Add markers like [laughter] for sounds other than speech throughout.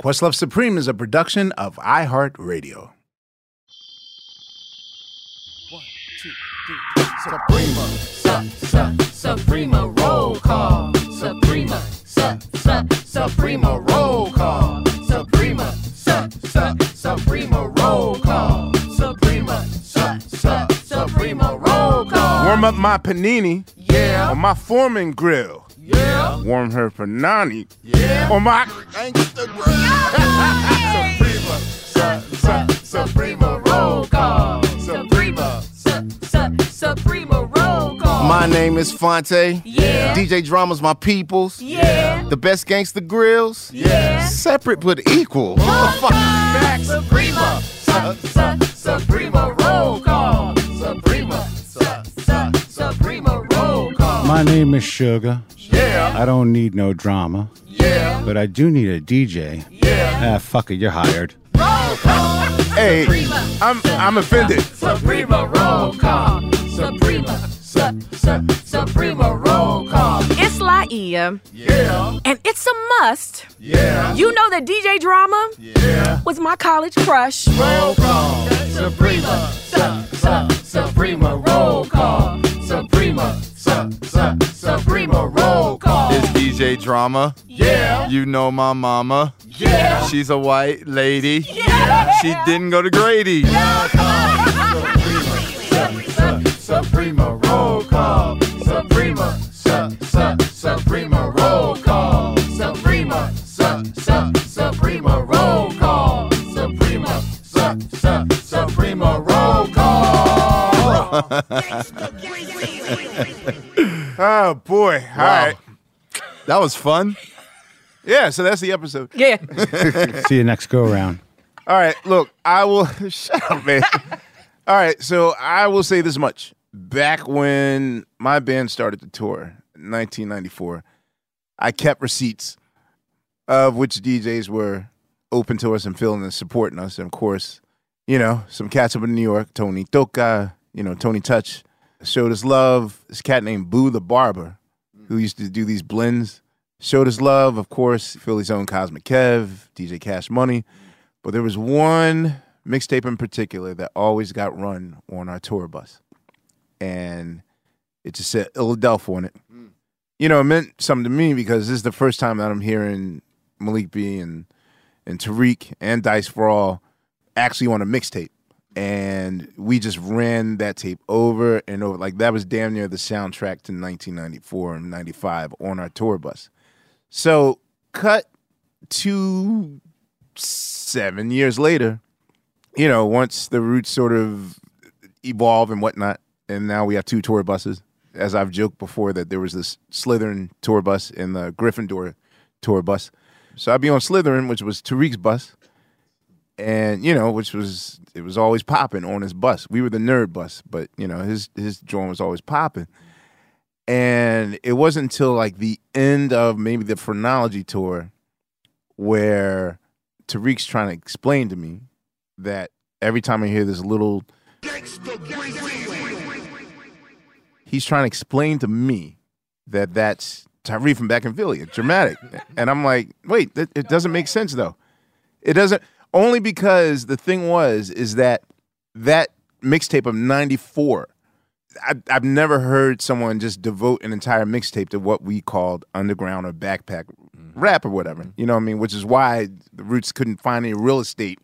Questlove Supreme is a production of iHeartRadio. One, two, three. Suprema, su, su, Suprema roll call. Suprema, su, su, Suprema roll call. Suprema, su, su, Suprema roll call. Suprema, su, su, Suprema roll call. Warm up my panini Yeah, on my Foreman grill. Yeah, Warm her panani yeah. on my Suprema, su, su, Suprema roll call. Suprema, su, su, Suprema roll call. My name is Fonte. Yeah. DJ Drama's my peoples. Yeah. The best Gangsta Grillz. Yeah. Separate but equal. What the fuck? Back Suprema, su, su, Suprema roll call. Suprema, su, su, Suprema roll call. My name is Sugar. Yeah, I don't need no drama, yeah, but I do need a DJ. yeah. Ah, fuck it, you're hired. Roll call. Hey, Suprema, I'm I'm offended. Suprema roll call. Suprema, su, su, Suprema roll call. It's Laiya, Yeah, and it's a must. yeah, You know that DJ Drama yeah. was my college crush. Roll call. Suprema, su, su, Suprema roll call. Suprema, su, su, Suprema roll call. It's DJ Drama. Yeah, You know my mama. yeah. She's a white lady. Yeah. She didn't go to Grady. Suprema roll call. Suprema, su, su, Suprema roll call. Suprema, su, su, Suprema roll call. Suprema, su, su, Suprema roll call. [laughs] Oh boy. All right. That was fun. Yeah, so that's the episode. Yeah. [laughs] See you next go around. All right, look, I will [laughs] shut up, man. All right, so I will say this much. Back when my band started the tour, 1994, I kept receipts of which DJs were open to us and feeling and supporting us. And of course, you know, some cats up in New York, Tony Toka, you know, Tony Touch, showed us love. This cat named Boo the Barber, who used to do these blends, showed us love. Of course, Philly's own Cosmic Kev, DJ Cash Money. But there was one mixtape in particular that always got run on our tour bus. And it just said Philadelphia on it. Hmm. You know, it meant something to me because this is the first time that I'm hearing Malik B and, and Tariq and Dice Raw actually on a mixtape. And we just ran that tape over and over. Like that was damn near the soundtrack to 1994 and 95 on our tour bus. So cut to seven years later, you know, once the roots sort of evolve and whatnot, and now we have two tour buses. As I've joked before, that there was this Slytherin tour bus and the Gryffindor tour bus. So I'd be on Slytherin, which was Tariq's bus, and you know, which was it was always popping on his bus. We were the nerd bus, but you know, his his joint was always popping. And it wasn't until like the end of maybe the Phrenology tour where Tariq's trying to explain to me that every time I hear this little, he's trying to explain to me that that's Tyree from back in Philly. Dramatic, and I'm like, wait, that, it doesn't make sense though. It doesn't only because the thing was is that that mixtape of '94. I, I've never heard someone just devote an entire mixtape to what we called underground or backpack rap or whatever. You know what I mean? Which is why the Roots couldn't find any real estate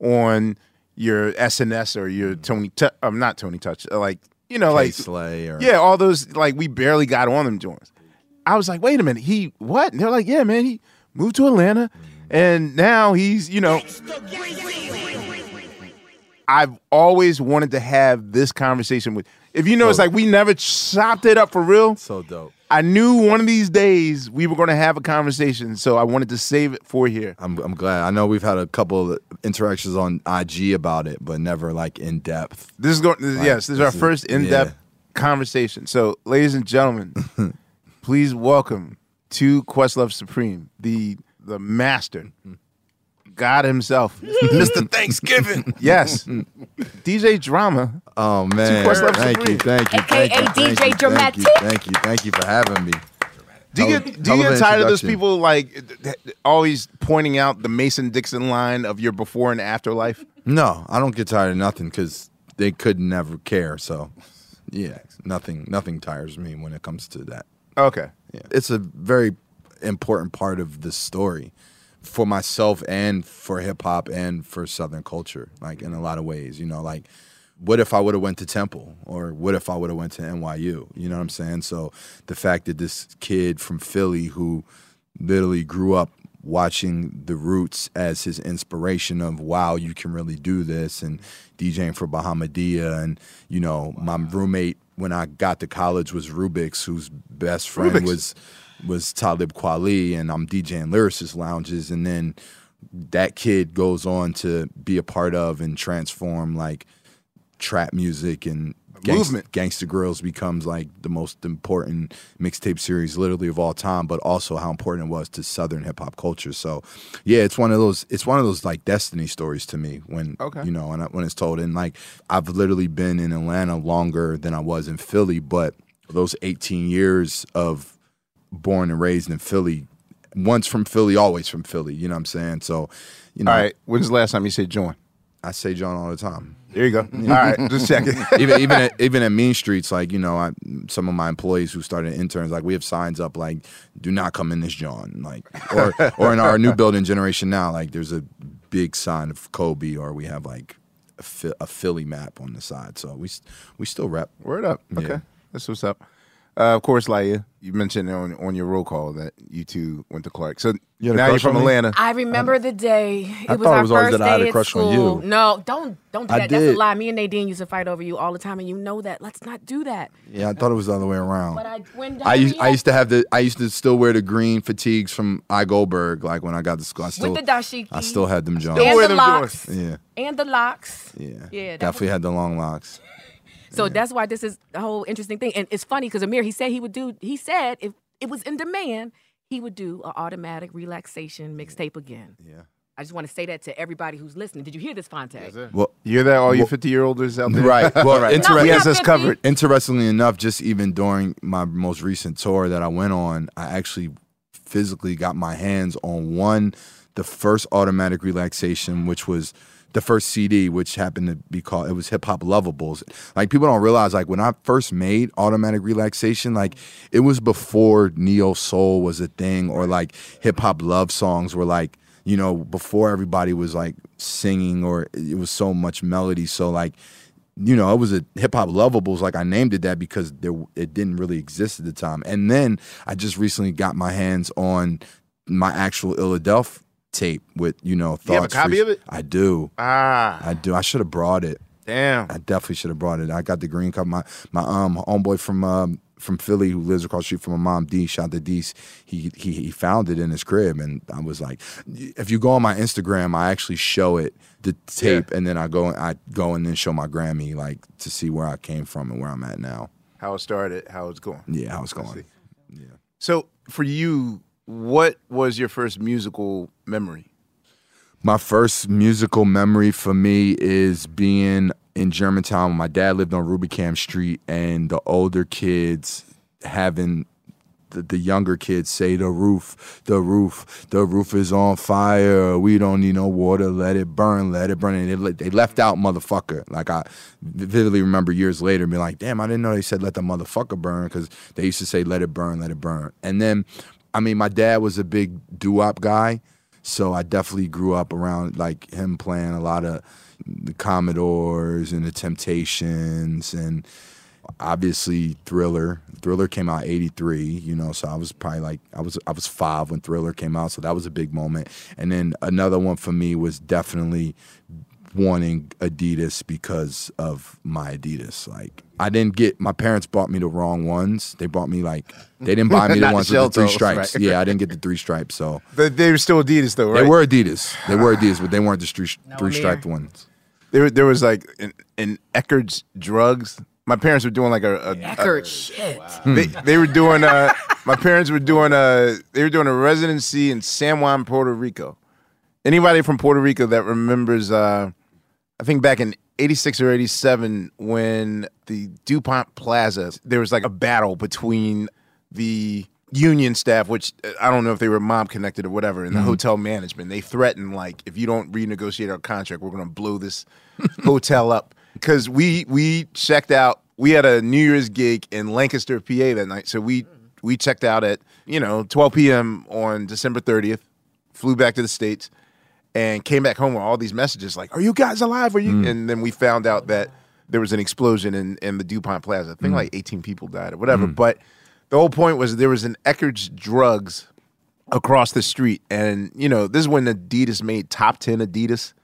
on your SNS or your Tony, Tu- um, not Tony Touch, uh, like you know, like Slay or yeah, all those like we barely got on them joints. I was like, wait a minute, he what? And they're like, yeah, man, he moved to Atlanta, and now he's you know. I've always wanted to have this conversation with. If you know, it's like we never chopped it up for real. so dope. I knew one of these days we were going to have a conversation, so I wanted to save it for here. I'm I'm glad. I know we've had a couple of interactions on IG about it, but never like in depth. This is going. This, Right. yes, this is our is- first in-depth yeah. conversation. So, ladies and gentlemen, [laughs] please welcome to Questlove Supreme, the the master, God himself, [laughs] Mr. Thanksgiving. yes, DJ Drama. Oh man. Questlove Thank Supreme. you, thank you, AKA thank you, thank DJ you, thank you, Dramatic. Thank you, thank you for having me. Do you get do you hell of get an tired of those introduction. people like always pointing out the Mason Dixon line of your before and after life? No, I don't get tired of nothing because they could never care. So, yeah, nothing, nothing tires me when it comes to that. Okay, Yeah. It's a very important part of the story for myself and for hip hop and for Southern culture, like in a lot of ways. You know, like what if I would have went to Temple or what if I would have went to NYU? You know what I'm saying? So the fact that this kid from Philly who literally grew up watching the roots as his inspiration of wow you can really do this and DJing for Bahamadia and you know my roommate when I got to college was Rubik's whose best friend Rubik's. was was Talib Kweli and I'm DJing lyricist lounges and then that kid goes on to be a part of and transform like trap music and gangst- movement. Gangsta Grillz becomes like the most important mixtape series literally of all time, but also how important it was to Southern hip hop culture. So, yeah, it's one of those. It's one of those like destiny stories to me when Okay. you know I, when it's told. And like I've literally been in Atlanta longer than I was in Philly, but those 18 years of born and raised in Philly, once from Philly, always from Philly. You know what I'm saying? So, you know, all right. When's the last time you said join? I say John all the time. There you go. [laughs] All right, just checking. [laughs] even even at, even at Mean Streets, like you know, I, some of my employees who started interns, like we have signs up like "Do not come in this John," like or [laughs] or in our new building generation now, like there's a big sign of Kobe, or we have like a, a Philly map on the side. So we we still rep. Word up. Yeah. Okay, that's what's up. Uh, of course, Laiya, you mentioned on on your roll call that you two went to Clark. So You now you're from me? Atlanta. I remember the day. It I was thought it our was first that I had a day at crush on school. you. No, don't don't do I that. That's a did. lie. Me and Nadine used to fight over you all the time, and you know that. Let's not do that. Yeah, I thought it was the other way around. But I when I used I used to have the I used to still wear the green fatigues from I Goldberg like when I got to school. I still with the dashiki I still had them Johns. Still and wear the them locks Yeah, and the locks. yeah, Yeah, that Definitely had the long locks. So that's why this is the whole interesting thing. And it's funny because Amir, he said he would do, he said if it was in demand, he would do an automatic relaxation mixtape again. Yeah. I just want to say that to everybody who's listening. Did you hear this, Fonte? Well, You hear that, all you Well- 50 year olders out there? Right. [laughs] Well, right. inter- No, he we're has us covered. interestingly enough, just even during my most recent tour that I went on, I actually physically got my hands on one, the first automatic relaxation, which was the first CD, which happened to be called it was Hip Hop Lovables. Like people don't realize, like when I first made automatic relaxation, like it was before neo soul was a thing, or like hip hop love songs were like you know before everybody was like singing or it was so much melody. So like you know, it was a hip hop lovables. Like I named it that because there it didn't really exist at the time. And then I just recently got my hands on my actual Philadelphia tape with you know thoughts. You have a copy Free- of it? I do. Ah, I do. I should have brought it. damn. I definitely should have brought it. I got the green cup. My my um homeboy from um from Philly who lives across the street from my mom, D. Shout out to D. He he he found it in his crib, and I was like, if you go on my Instagram, I actually show it the tape, and then I go I go and then show my Grammy like to see where I came from and where I'm at now. How it started, how it's going. Yeah, how it's going. Yeah. So for you, what was your first musical memory? My first musical memory for me is being in Germantown. When my dad lived on Rubicam Street, and the older kids having the, the younger kids say, "The roof, the roof, the roof is on fire. We don't need no water. Let it burn, let it burn." And they, they left out motherfucker. Like I vividly remember years later being like, "Damn, I didn't know they said let the motherfucker burn," because they used to say, "Let it burn, let it burn." And then, I mean, my dad was a big doo-wop guy. So I definitely grew up around like him playing a lot of the Commodores and the Temptations and obviously Thriller. Thriller came out 83, you know, so I was probably like I was I was 5 when Thriller came out, so that was a big moment. And then another one for me was definitely wanting Adidas because of my Adidas. Like I didn't get my parents bought me the wrong ones. They bought me like they didn't buy [laughs] me the ones with the three stripes. right. Yeah, I didn't get the three stripes, so They, they were still Adidas though, right? they were Adidas. They were Adidas, but they weren't the three, three striped ones. There, there was like in, in Eckerd's drugs. My parents were doing like a, a, a Eckerd, shit. they, they were doing uh [laughs] my parents were doing a they were doing a residency in San Juan, Puerto Rico. Anybody from Puerto Rico that remembers uh I think back in 86 or 87 when the DuPont Plaza there was like a battle between the union staff which uh, I don't know if they were mob connected or whatever and the hotel management. They threatened like if you don't renegotiate our contract we're going to blow this [laughs] hotel up. Because we we checked out we had a New Year's gig in Lancaster PA that night. So we we checked out at you know 12 p.m. on December 30th flew back to the states and came back home with all these messages like, "Are you guys alive? Are you?" Mm. And then we found out that there was an explosion in, in the Dupont Plaza. I think mm. like 18 people died or whatever. Mm. But the whole point was there was an Eckerd's Drugs across the street, and you know this is when Adidas made top 10 Adidas,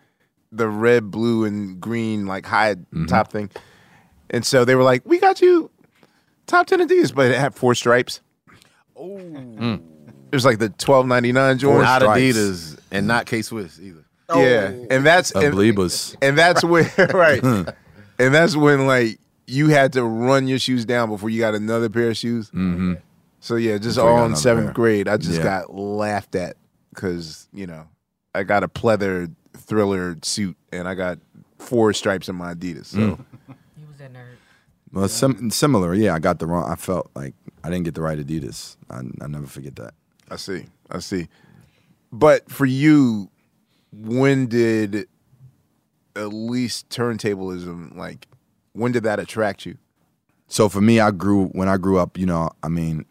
the red, blue, and green like high mm-hmm. top thing. And so they were like, "We got you top 10 Adidas," but it had four stripes. Oh. It was like the 12.99 Jordan. Not stripes. Adidas and not K Swiss either. Yeah, and that's and, Obliebas. and that's when [laughs] right, and that's when like you had to run your shoes down before you got another pair of shoes. Mm-hmm. So yeah, just Before all in seventh pair. grade, I just Yeah. got laughed at because you know I got a pleather thriller suit and I got four stripes in my Adidas. So Mm. He was that nerd. Well, sim- similar. Yeah, I got the wrong. I felt like I didn't get the right Adidas. I, I never forget that. I see, I see. But for you, when did at least turntablism like? When did that attract you? So for me, I grew when I grew up. You know, I mean,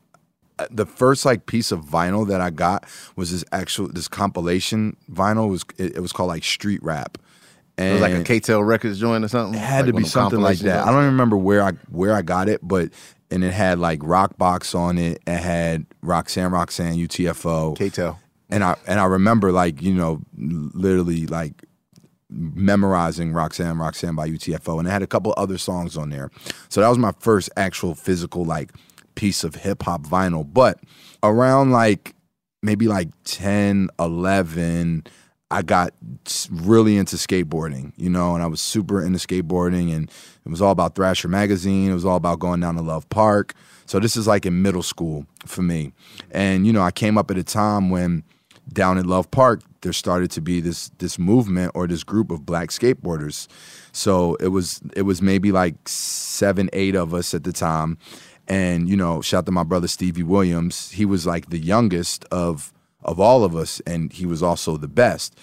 uh, the first like piece of vinyl that I got was this actual this compilation vinyl. It was it, it was called like street rap. And It was like a K-Tel Records joint or something. It had Like to be something like that. of- I don't even remember where I where I got it, but and it had like Rock Box on it. It had Roxanne Roxanne UTFO. K-Tel. And I and I remember like you know literally like memorizing Roxanne Roxanne by UTFO, and it had a couple other songs on there. So that was my first actual physical like piece of hip hop vinyl. But around like maybe like 10, 11, I got really into skateboarding, you know, and I was super into skateboarding, and it was all about Thrasher magazine. It was all about going down to Love Park. So this is like in middle school for me, and you know, I came up at a time when down in Love Park there started to be this this movement or this group of black skateboarders. So it was it was maybe like seven, eight of us at the time, and you know, shout to my brother Stevie Williams. He was like the youngest of of all of us, and he was also the best.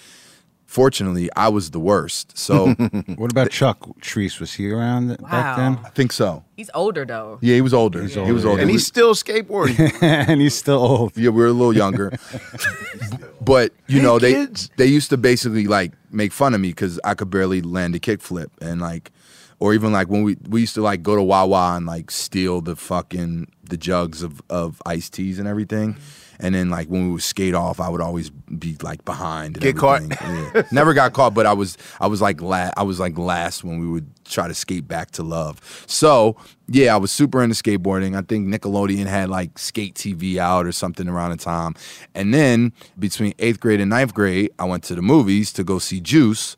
Fortunately, I was the worst. So [laughs] What about Chuck Treece? Was he around th- back then? I think so. He's older though. Yeah, he was older. He was older. And he's still skateboarding. [laughs] and he's still old. Yeah, we are a little younger. [laughs] but you know, they kids. they used to basically like make fun of me because I could barely land a kickflip and like, or even like when we we used to like go to Wawa and like steal the fucking the jugs of of iced teas and everything. And then like when we would skate off, I would always be like behind. And Get caught. Yeah. Never got caught, but I was I was like la- I was like last when we would try to skate back to love. So yeah, I was super into skateboarding. I think Nickelodeon had like Skate TV out or something around the time. And then between eighth grade and ninth grade, I went to the movies to go see Juice,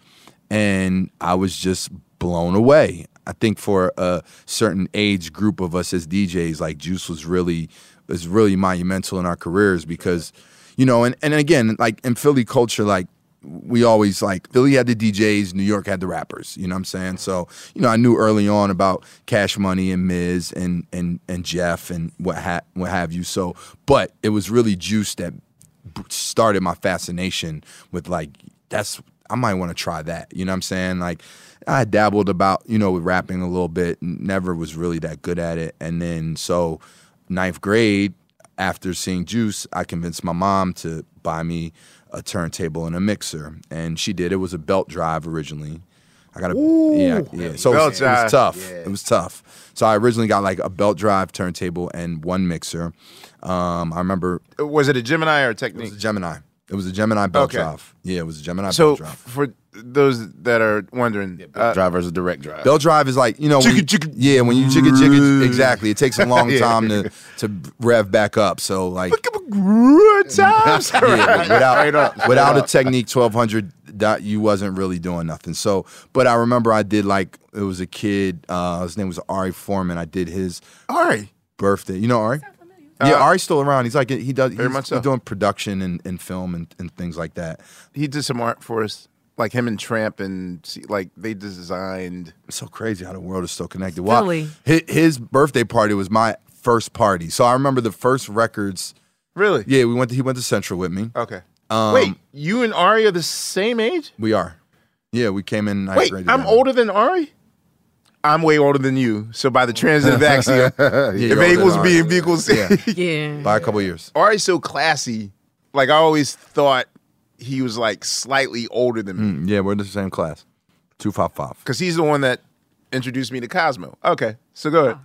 and I was just blown away. I think for a certain age group of us as DJs, like Juice was really was really monumental in our careers because, you know, and, and again, like in Philly culture, like we always like Philly had the DJs, New York had the rappers. You know what I'm saying? So you know, I knew early on about Cash Money and Miz and and and Jeff and what ha- what have you. So, but it was really Juice that started my fascination with like that's I might want to try that. You know what I'm saying? Like I dabbled about you know with rapping a little bit, never was really that good at it, and then so ninth grade after seeing Juice, I convinced my mom to buy me a turntable and a mixer, and she did. It was a belt drive originally. I got a yeah yeah. So it Belt was, it was drive. tough. It was tough. So I originally got like a belt drive turntable and one mixer. Um, I remember Was it a Gemini or a it Technics? was a Gemini. It was a Gemini belt Okay. drive. Yeah, it was a Gemini So belt drive. for those that are wondering, belt uh, Driver's a direct drive. Belt drive is like you know, when you, Chicka, chicka. yeah, when you chicka chicka, exactly. It takes a long [laughs] Yeah. time to to rev back up. So like, times. [laughs] yeah, without Straight up, without a Technics twelve hundred, that you wasn't really doing nothing. So, but I remember I did like it was a kid. Uh, his name was Ari Foreman. I did his Ari birthday. You know Ari? Yeah, Uh, Ari's still around. He's like he does. Very he's, much so. he's doing production and, and film and, and things like that. He did some art for us, like him and Tramp, and see, like they designed. It's so crazy how the world is so connected. Wow. Philly. His, his birthday party was my first party. So I remember the first records. Really? Yeah, we went to he went to Central with me. Okay. Um, Wait, you and Ari are the same age? We are. Yeah, we came in ninth Wait, grade. I'm older than Ari. I'm way older than you. So by the transitive [laughs] axiom, you're if older A equals than B and B equals C. Yeah. [laughs] Yeah. by a couple years. Ari's so classy. Like I always thought he was like slightly older than me Mm, yeah, we're in the same class. Two five five. because he's the one that introduced me to Cosmo. Okay, so go ahead.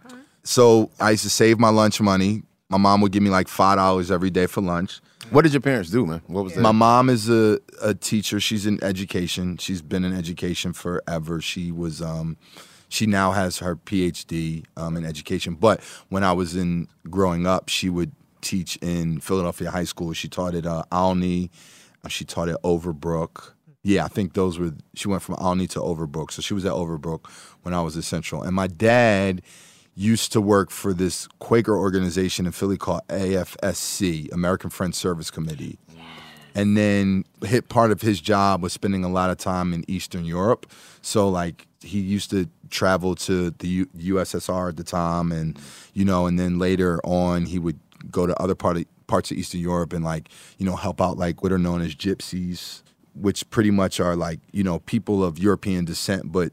So I used to save my lunch money. My mom would give me like five dollars every day for lunch. What did your parents do, man? What was that? My mom is a, a teacher. She's in education. She's been in education forever. She was um she now has her PhD um, in education. But when I was in growing up, she would teach in Philadelphia High School. She taught at uh, Olney. Uh, She taught at Overbrook. Yeah, I think those were. She went from Olney to Overbrook, so she was at Overbrook when I was at Central. And my dad used to work for this Quaker organization in Philly called AFSC, American Friends Service Committee. And then hit part of his job was spending a lot of time in Eastern Europe. So like he used to travel to the U- USSR at the time, and you know, and then later on he would go to other part of, parts of Eastern Europe and like you know help out like what are known as gypsies, which pretty much are like you know people of European descent, but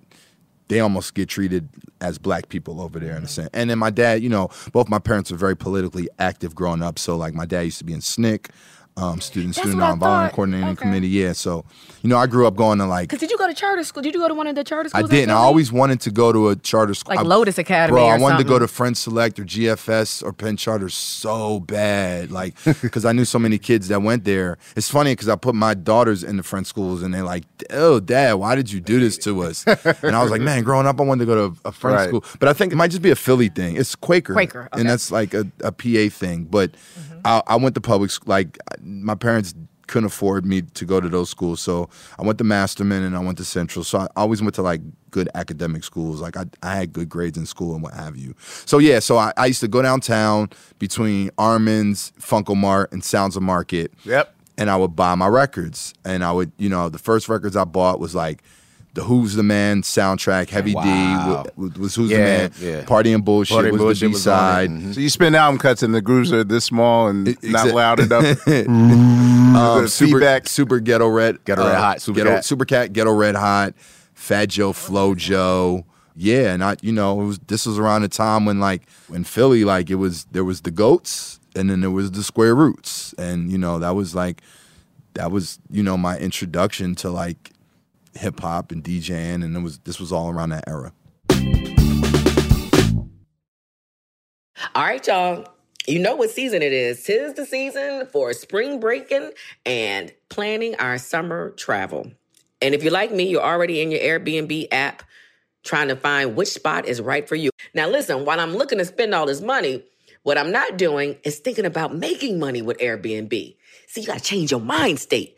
they almost get treated as black people over there in a mm-hmm. sense. And then my dad, you know, both my parents were very politically active growing up. So like my dad used to be in SNCC, um, student That's student nonviolent coordinating Okay. committee. Yeah. So you know, I grew up going to like Because did you go to charter school? Did you go to one of the charter I schools? in didn't. I always wanted to go to a charter school. Like Lotus Academy Bro, I or wanted to go to Friends Select or GFS or Penn Charter so bad. Like, [laughs] because I knew so many kids that went there. It's funny because I put my daughters in the Friends schools and they're like, oh, dad, why did you do this to us? [laughs] And I was like, man, growing up, I wanted to go to a Friends Right. school. But I think it might just be a Philly thing. It's Quaker. Quaker, okay. And that's like a, a PA thing. But I, I went to public school. Like, my parents couldn't afford me to go to those schools. So I went to Masterman and I went to Central. So I always went to like good academic schools. Like I, I had good grades in school and what have you. So yeah, so I, I used to go downtown between Armin's, Funko Mart, and Sounds of Market. Yep. And I would buy my records. And I would, you know, the first records I bought was like the Who's the Man soundtrack, Heavy Wow. D was, was Who's Yeah, the Man, yeah. Party and Bullshit Party was Bullshit the B side. it. Mhm. So you spin album cuts and the grooves are this small and not Exa- loud enough. [laughs] [laughs] um, super, feedback. super ghetto red, Ghetto Red Hot, Super ghetto, Cat. super cat, ghetto red hot, Fat Joe, Flo Joe. Yeah, and I, you know, it was this was around the time when like in Philly, like it was there was the goats and then there was the square roots, and you know that was like that was you know my introduction to like hip hop and DJing, and it was this was all around that era. All right, y'all. You know what season it is. Tis the season for spring breaking and planning our summer travel. And if you're like me, you're already in your Airbnb app trying to find which spot is right for you. Now, listen, while I'm looking to spend all this money, what I'm not doing is thinking about making money with Airbnb. See, you got to change your mind state.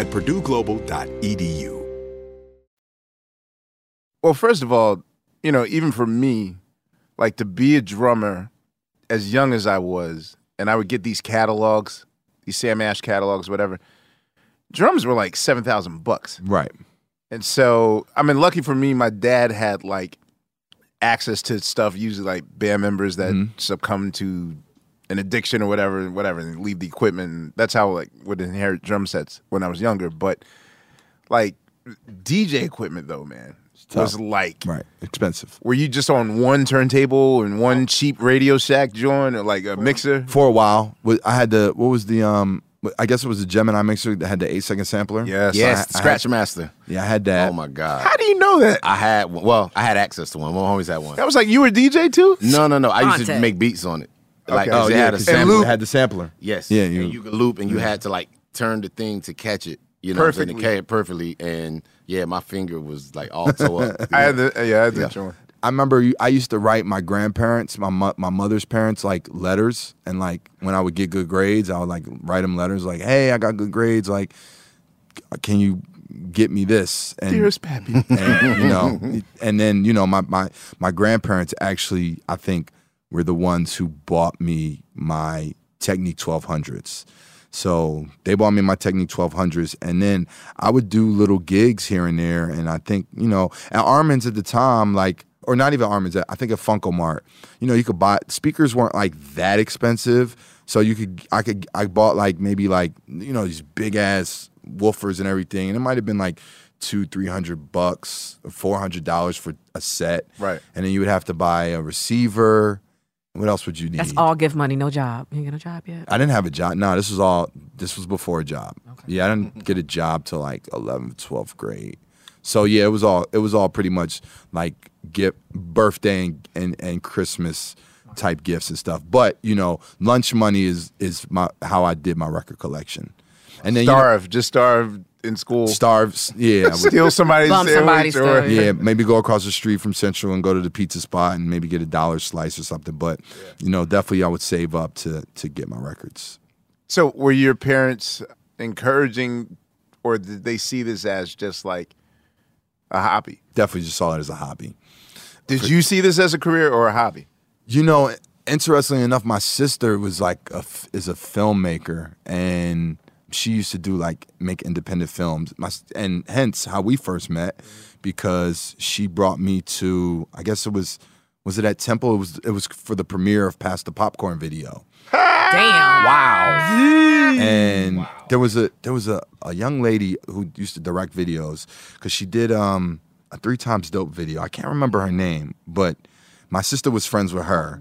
at purdueglobal.edu. Well, first of all, you know, even for me, like to be a drummer as young as I was, and I would get these catalogs, these Sam Ash catalogs, whatever. Drums were like seven thousand bucks, Right. and so I mean, lucky for me, my dad had like access to stuff. Usually, like band members that mm-hmm. succumb to an addiction or whatever, whatever, and leave the equipment. And that's how like would inherit drum sets when I was younger. But like DJ equipment, though, man, was like Right. Expensive. were you just on one turntable and one cheap Radio Shack joint or like a mixer? For a while, I had the what was the um I guess it was the Gemini mixer that had the eight second sampler. Yes. So I- Yes, I Scratch had- Master. yeah, I had that. Oh my god. How do you know that? I had well, I had access to one. My homies had one. That was like you were DJ too? No, no, no. I used to make beats on it. Like Okay. Oh it yeah, had a 'cause And sampler. loop. had the sampler. Yes. Yeah, and you- you could loop and you had to like turn the thing to catch it. You know, what I'm saying, to Perfectly. carry it perfectly. And yeah, my finger was like all tore up. [laughs] I had the yeah, I had the Yeah. I remember you- I used to write my grandparents, my mo- my mother's parents, like letters, and like when I would get good grades, I would like write them letters, like, "Hey, I got good grades. Like, can you get me this?" And Dearest Pappy. and you know, and then you know, my my my grandparents actually, I think, were the ones who bought me my Technics twelve hundreds. So they bought me my Technics 1200s, and then I would do little gigs here and there. And I think, you know, at Armin's at the time, like, or not even Armin's, I think at Funko Mart, you know, you could buy speakers weren't like that expensive. So you could, I could, I bought like maybe like, you know, these big ass woofers and everything. And it might have been like two, three hundred bucks, four hundred dollars for a set. Right. And then you would have to buy a receiver. What else would you need? That's all gift money, no job. You ain't got a job yet. I didn't have a job. No, this was all. This was before a job. Yeah, I didn't get a job till like 11th, 12th grade. So yeah, it was all. It was all pretty much like gift, birthday and, and and Christmas type gifts and stuff. But you know, lunch money is is my how I did my record collection. And then you know, Starve, just starve in school. starves. Yeah, I [laughs] would- Steal somebody's Bum sandwich somebody's or stuff. yeah, maybe go across the street from Central and go to the pizza spot and maybe get a dollar slice or something. But you know, definitely I would save up to to get my records. So were your parents encouraging or did they see this as just like a hobby? Definitely just saw it as a hobby. Did you see this as a career or a hobby? You know, interestingly enough, my sister was like a f is a filmmaker, and she used to do like make independent films. My and hence how we first met, because she brought me to I guess it was was it at Temple? It was it was for the premiere of Pass the Popcorn video, [laughs] Damn. wow. and there was a there was a, a young lady who used to direct videos because she did um a three times dope video. I can't remember her name, but my sister was friends with her.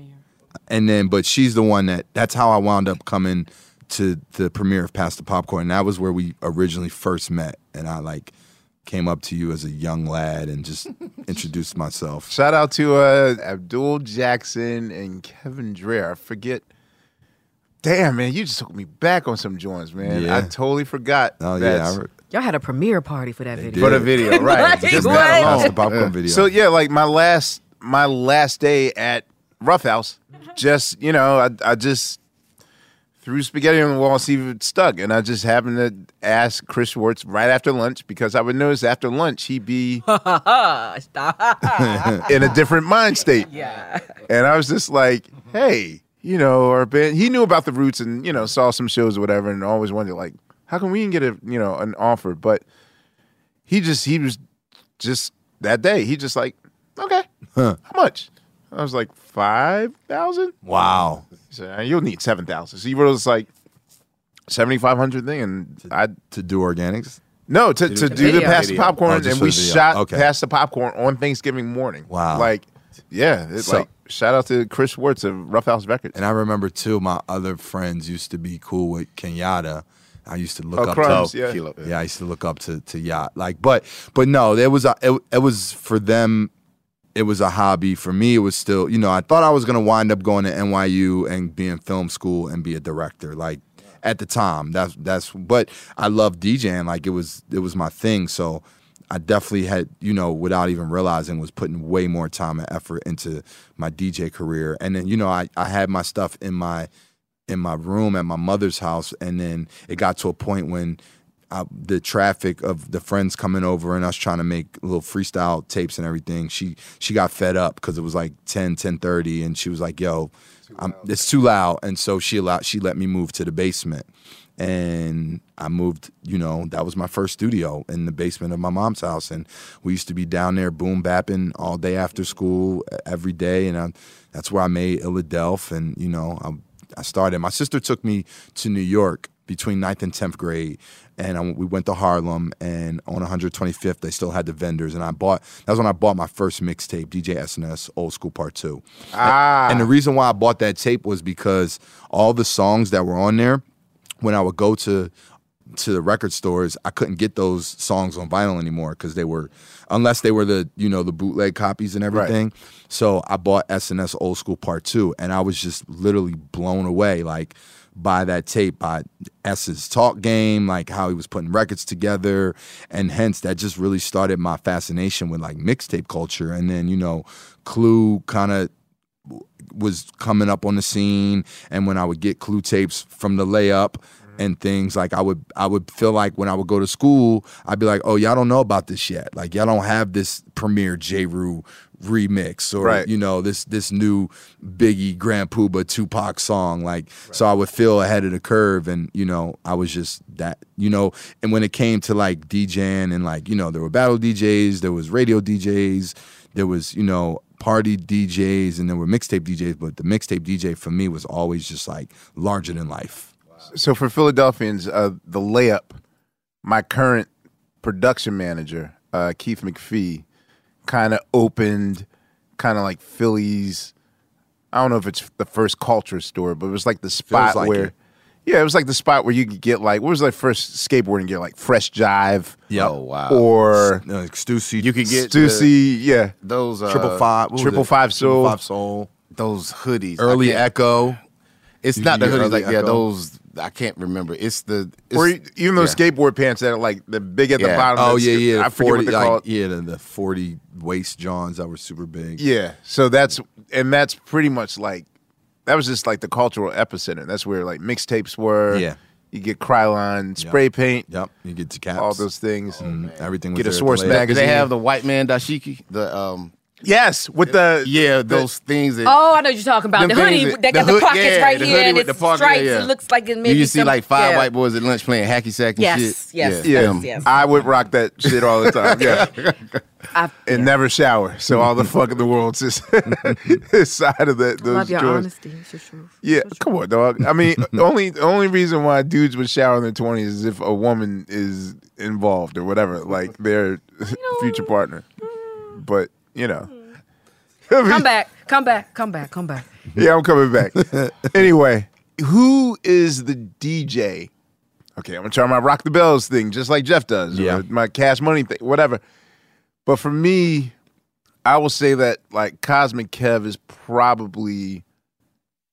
and then but she's the one that that's how I wound up coming to the premiere of Pass the Popcorn. And that was where we originally first met, and I like came up to you as a young lad and just [laughs] introduced myself. Shout out to uh, Abdul Jackson and Kevin Dreher. I forget Damn, man, you just took me back on some joints, man. Yeah. I totally forgot. Oh yeah, I re- Y'all had a premiere party for that video. for the video, [laughs] right? Like, Just what? that alone. the popcorn video. So yeah, like my last my last day at Ruffhouse, [laughs] just you know, I I just threw spaghetti on the wall, see if it stuck, and I just happened to ask Chris Schwartz right after lunch because I would notice after lunch he'd be [laughs] in a different mind state, yeah. and I was just like, hey, you know, our band. He knew about the Roots and you know saw some shows or whatever, and always wondered like, how can we didn't get a you know an offer? But he just he was just that day. He just like, okay, how much? I was like five thousand. wow. He said you'll need seven thousand. So he wrote us like seventy five hundred thing, and I To do Organix. no to, to do the pass the popcorn, Oh, and we shot Okay. pass the popcorn on Thanksgiving morning. Wow. like yeah, it's So- like shout out to Chris Schwartz of Ruffhouse Records. And I remember too, my other friends used to be cool with Kenyatta. I used to look Oh, up Crumbs, to yeah. Yeah, I used to look up to to yacht. Like, but but no, there was a it, it was for them. It was a hobby for me. It was still, you know, I thought I was gonna wind up going to NYU and be in film school and be a director. Like at the time, that's that's. But I love DJing. Like it was it was my thing. So I definitely had, you know, without even realizing, was putting way more time and effort into my DJ career. And then, you know, I, I had my stuff in my in my room at my mother's house, and then it got to a point when I, the traffic of the friends coming over and us trying to make little freestyle tapes and everything. She she got fed up because it was like 10, 10.30 and she was like, "Yo, I'm, it's too loud," and so she allowed she let me move to the basement. And I moved, you know, that was my first studio in the basement of my mom's house. And we used to be down there boom bapping all day after school, every day. And I, that's where I made Illadelph. And, you know, I, I started. My sister took me to New York between 9th and 10th grade. And I, we went to Harlem, and on 125th, they still had the vendors. And I bought, that was when I bought my first mixtape, DJ SNS Old School Part 2. Ah, And the reason why I bought that tape was because all the songs that were on there, when I would go to to the record stores, I couldn't get those songs on vinyl anymore because they were, unless they were the you know the bootleg copies and everything. So I bought SNS Old School Part Two, and I was just literally blown away, like by that tape, by S's talk game, like how he was putting records together, and hence that just really started my fascination with like mixtape culture. And then you know, Clue kind of was coming up on the scene and when I would get clue tapes from the layup and things like I would I would feel like when I would go to school I'd be like oh y'all don't know about this yet like y'all don't have this Premier Jeru remix or Right. you know this this new Biggie Grand Puba Tupac song like so I would feel ahead of the curve and you know I was just that you know and when it came to like DJing and like you know there were battle DJs there was radio DJs there was you know party DJs and there were mixtape DJs but the mixtape DJ for me was always just like larger than life so for Philadelphians, uh, the layup, my current production manager, uh, Keith McPhee, kind of opened kind of like Philly's. I don't know if it's the first culture store, but it was like the spot like where, it. yeah, it was like the spot where you could get like what was the first skateboarding gear like Fresh Jive, Yep. Oh wow. or uh, Stussy you could get Stussy, yeah, those uh, triple five what was Triple it? Five Soul. Triple five soul those hoodies. Early echo It's You not the hoodies. Like yeah, those. I can't remember. It's the. It's, or even those yeah. skateboard pants that are like the big at the Yeah. bottom. oh yeah yeah I forget 40 what they're like, called. yeah the, the 40 waist johns that were super big Yeah. So that's and that's pretty much like that was just like the cultural epicenter. That's where like mixtapes were. Yeah. You get Krylon, spray paint, yep you get to caps all those things. Mhm. everything was Get a there source layup. Do magazine. they have the white man dashiki? The um. Yes, with the Yeah, those things. That, Oh, I know what you're talking about. The hoodie things that- that got the the pockets yeah, right the here and it's pocket, stripes. yeah. It looks like it Do maybe you see some- like five yeah. white boys at lunch playing hacky sack and Yes, shit? yes, yeah, yes, yes. I would rock that shit all the time. Yeah, [laughs] I, and yeah. never shower, so all the fuck in the world's just [laughs] inside of that. Those Love your drawers. honesty. It's your truth. Yeah, come on, dog. I mean, the [laughs] only the only reason why dudes would shower in their twenties is if a woman is involved or whatever, like their future partner. Mm. But you know, [laughs] Come back, come back, come back, come back. yeah, I'm coming back. [laughs] anyway, who is the DJ? Okay, I'm gonna try my rock the bells thing, just like Jeff does, Yeah. or my cash money thing, whatever. But for me, I will say that like Cosmic Kev is probably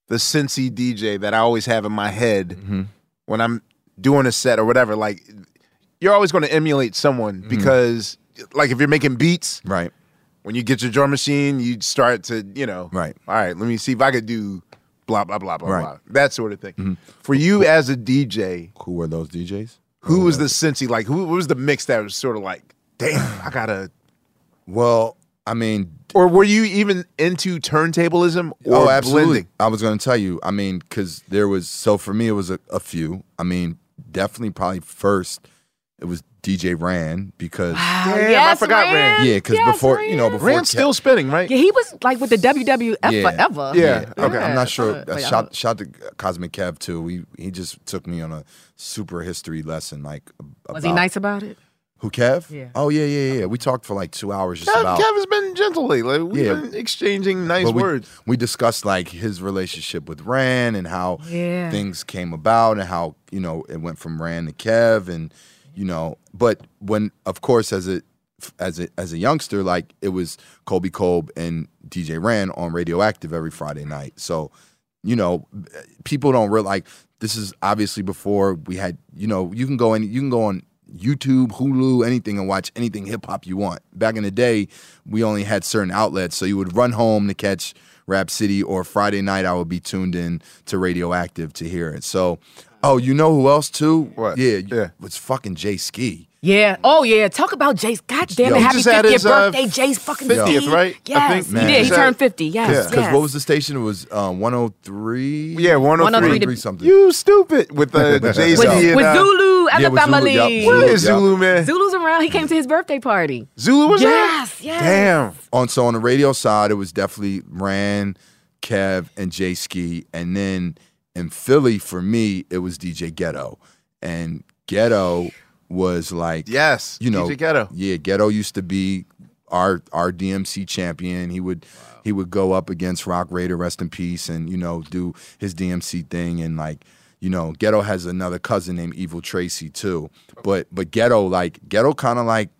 the Cincy DJ that I always have in my head Mm-hmm. when I'm doing a set or whatever. Like, you're always going to emulate someone Mm-hmm. because, like, if you're making beats, Right. When you get your drum machine, you start to, you know, Right. All right, let me see if I could do blah blah blah blah Right. Mm-hmm. blah that sort of thing. For you as a DJ, Who were those DJs? who was the Cincy like? Who was the mix that was sort of like, damn, I gotta. [sighs] Well, I mean, Or were you even into turntablism or oh, absolutely. blending? I was going to tell you. I mean, because there was so for me, it was a, a few. I mean, definitely, probably first, it was DJ Ran because Wow, Damn, I forgot Ran. Ran. yeah, because Yes, before you know Ran. before Ran's Ke- still spinning, right? Yeah, he was like with the WWF Yeah. forever. Yeah, okay. I'm not sure. Uh, wait, shout shout to Cosmic Kev too. He he just took me on a super history lesson. Like, Was he nice about it? Who Kev? Yeah. Oh yeah, yeah, yeah. We talked for like two hours just Kev, about. Kev has been gentle lately. We've Yeah. been exchanging nice we, words. we discussed like his relationship with Ran and how Yeah. things came about and how you know it went from Ran to Kev and you know. But when, of course, as a as a as a youngster, like it was Colby Colb and DJ Ran on Radioactive every Friday night. So you know, people don't realize like this is obviously before we had you know you can go in you can go on YouTube, Hulu, anything and watch anything hip hop you want. Back in the day, we only had certain outlets, so you would run home to catch Rap City or Friday night I would be tuned in to Radioactive to hear it. So, oh, you know who else too? What? Yeah, Yeah. it's fucking Jay Ski. Yeah. Oh yeah. Talk about Jace. God damn it. he Happy just had 50th his, uh, birthday, Jace fucking 50th, Ski. right? I Yes. think- he did. He Yeah. turned 50. Yes. Because yes. what was the station? It was uh, 103. Yeah, 103. 103 something. You stupid with [laughs] the Jay Z with, and with uh, Zulu and Yeah, the with Zulu, family. yup. Where Zulu, is. Zulu man? Zulu's around. He came to his birthday party. Zulu was Yes, there. yes. Damn. on so on the radio side, it was definitely Ran, Kev, and Jay Ski, and then in Philly for me, it was DJ Ghetto, and Ghetto was like Yes. you know DJ Ghetto. yeah Ghetto used to be our our DMC champion. He would he would go up against Roc Raida, rest in peace, and you know do his DMC thing and like. You know, Ghetto has another cousin named Evil Tracy too, but but Ghetto like Ghetto kind of like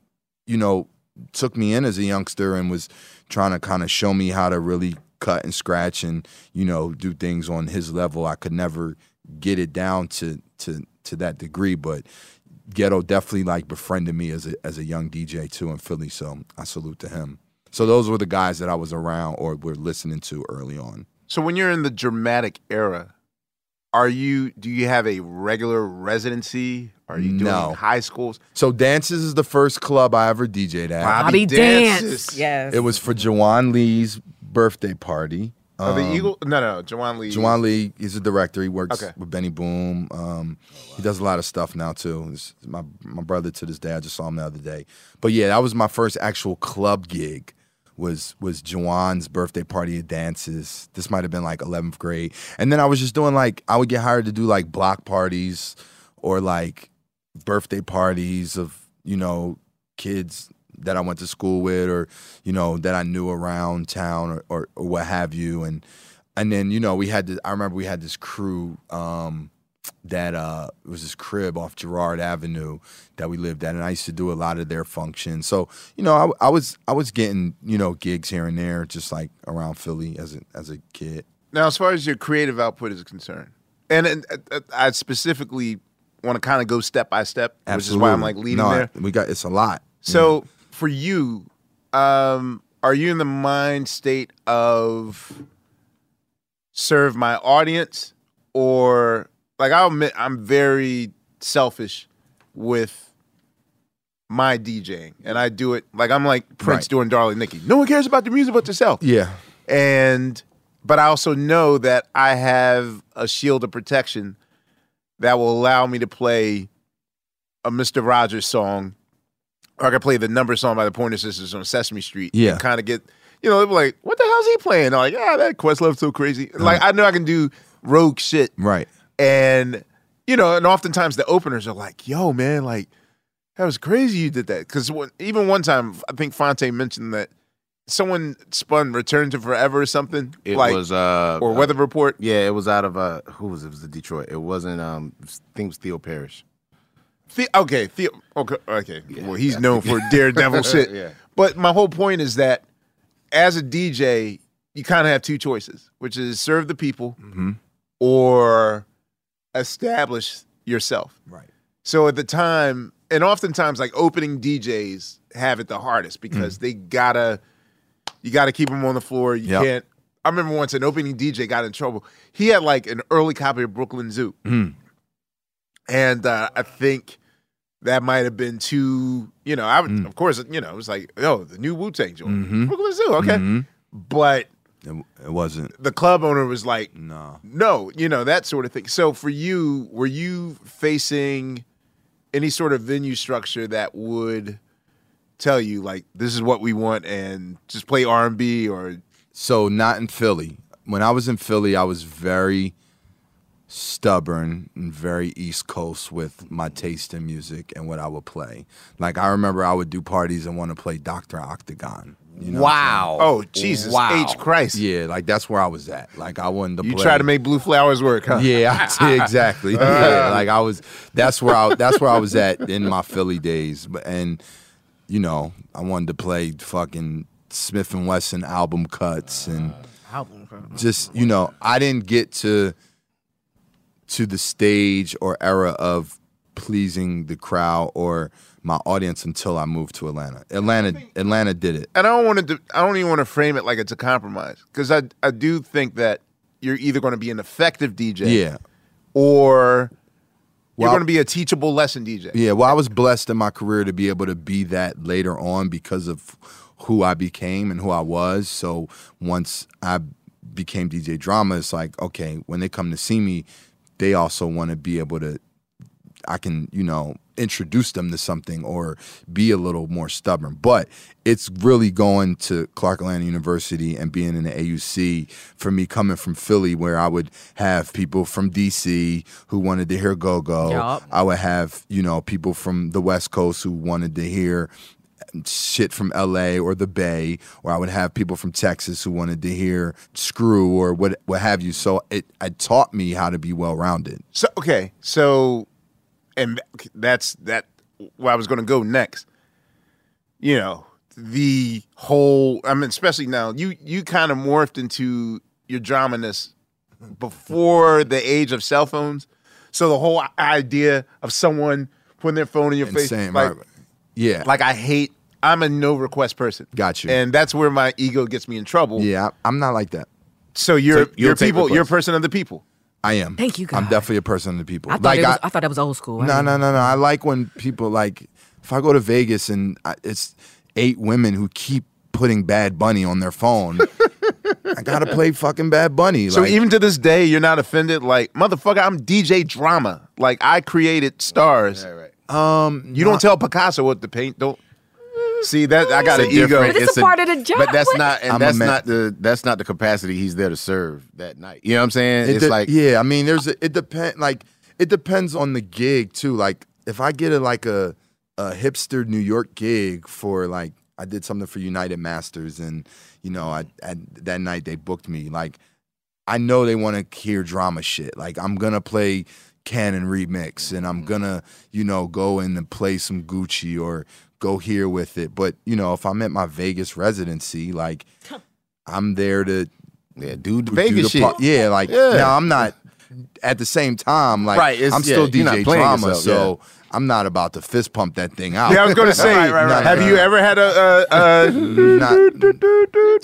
you know, took me in as a youngster and was trying to kind of show me how to really cut and scratch and you know do things on his level. I could never get it down to to to that degree, but Ghetto definitely like befriended me as a as a young DJ too in Philly. So I salute to him. So those were the guys that I was around or were listening to early on. So when you're in the dramatic era, are you do you have a regular residency? Are you doing No. high schools? So Dances is the first club I ever DJ'd at. Bobby Dances. Dance. Yes. It was for Jawan Lee's birthday party. Oh, the Um, Eagle? No, no, Jawan Lee. Juwan Lee, he's a director. He works Okay. with Benny Boom. Um, he does a lot of stuff now too. He's my my brother to this day. I just saw him the other day. But yeah, that was my first actual club gig. Was was Juwan's birthday party at dances. This might have been like 11th grade, and then I was just doing like I would get hired to do like block parties or like birthday parties of you know kids that I went to school with or you know that I knew around town or, or, or what have you. And and then you know we had this, I remember we had this crew um, that uh, it was this crib off Girard Avenue that we lived at and I used to do a lot of their functions. So you know I, I was I was getting you know gigs here and there just like around Philly as a as a kid. Now, as far as your creative output is concerned, and, and uh, I specifically want to kind of go step by step, which is why I'm like leading no, there. we got it's a lot. So for you, um, are you in the mind state of serve my audience, or like I'll admit I'm very selfish with my DJing, and I do it like I'm like Prince Right. doing Darling Nikki. No one cares about the music but yourself yeah and but I also know that I have a shield of protection that will allow me to play a Mr. Rogers song, I can play the number song by the Pointer Sisters on Sesame Street. Yeah. and kind of get you know they'll be like, what the hell's he playing? I'm like, ah, that Questlove's so crazy. Like I know I can do rogue shit, right and you know, and oftentimes the openers are like, yo, man, like that was crazy you did that because even one time I think Phonte mentioned that someone spun Return to Forever or something. It like, was uh or uh, Weather Report. Yeah, it was out of uh who was it? It was the Detroit. It wasn't um I think it was Theo Parrish. The, okay, Theo, okay, okay. Well, he's known for [laughs] daredevil shit. Yeah. But my whole point is that as a DJ, you kind of have two choices, which is serve the people Mm-hmm. or establish yourself. Right. So at the time, and oftentimes like opening DJs have it the hardest because they gotta, you gotta keep them on the floor. You Yep. can't. I remember once an opening DJ got in trouble. He had like an early copy of Brooklyn Zoo, Mm. And uh, I think that might have been too. You know, I would, Mm. of course, you know, it was like, oh, the new Wu Tang joint, Mhm. Brooklyn Zoo, okay, Mhm. but It, it wasn't. the club owner was like, No. no, you know, that sort of thing. So for you, were you facing any sort of venue structure that would tell you like this is what we want and just play R and B or So not in Philly. When I was in Philly, I was very stubborn and very East Coast with my taste in music and what I would play. Like I remember I would do parties and want to play Doctor Octagon. You know what I'm oh Jesus H Christ. Yeah, like that's where I was at. Like I wanted to You play. try to make Blue Flowers work, huh? Yeah, I [laughs] did, exactly. Uh. yeah, like I was. That's where I. That's where I was at in my Philly days. But and you know, I wanted to play fucking Smif-N-Wessun album cuts and just you know, I didn't get to to the stage or era of pleasing the crowd or my audience until I moved to Atlanta. Atlanta, Atlanta did it. And I don't want to. I don't even want to frame it like it's a compromise because I I do think that you're either going to be an effective DJ, Yeah. or you're going to be a teachable lesson DJ. Yeah, well, I was blessed in my career to be able to be that later on because of who I became and who I was. So once I became DJ Drama, it's like, okay, when they come to see me, they also want to be able to, I can, you know, introduce them to something or be a little more stubborn. But it's really going to Clark Atlanta University and being in the AUC for me coming from Philly, where I would have people from DC who wanted to hear go go. Yup. I would have, you know, people from the West Coast who wanted to hear shit from LA or the Bay, or I would have people from Texas who wanted to hear Screw or what what have you. So it it taught me how to be well rounded. So okay, so and that's that. Where I was going to go next. You know the whole. I mean, especially now, you you kind of morphed into your dramaness before the age of cell phones. So the whole idea of someone putting their phone in your face, Insane, like, right. Yeah. like I hate. I'm a no request person. Got you. And that's where my ego gets me in trouble. yeah, I- I'm not like that. So you're So you'll you're take people. You're a person of the people. I am. Thank you, I'm God. definitely a person of the people. I thought, like it was, I, I, thought that was old school. I No, didn't- no, no, no. I like when people like if I go to Vegas and I, it's eight women who keep putting Bad Bunny on their phone. [laughs] I gotta play fucking Bad Bunny. So like, even to this day, you're not offended. Like motherfucker, I'm DJ drama. Like I created stars. um, You don't tell Picasso what to paint. Don't see that. I got an It's ego. But it's a part of the job. But that's What? not, and I'm that's not the that's not the capacity he's there to serve that night. You know what I'm saying? It it's de- like yeah, I mean, there's a, it depend like it depends on the gig too. Like if I get a like a a hipster New York gig for like I did something for United Masters and you know I, I that night they booked me like I know they want to hear drama shit. Like I'm gonna play Cannon remix and I'm gonna you know go in and play some Gucci or go here with it. But you know if I'm at my Vegas residency, like I'm there to yeah, dude, the do Vegas the shit. part- Yeah, like Yeah. now I'm not at the same time. Like Right, I'm still yeah, DJ drama, yourself, so I'm not about to fist pump that thing out. yeah, I was going [laughs] to say. Right, right, right, have you ever had a, a, a Not-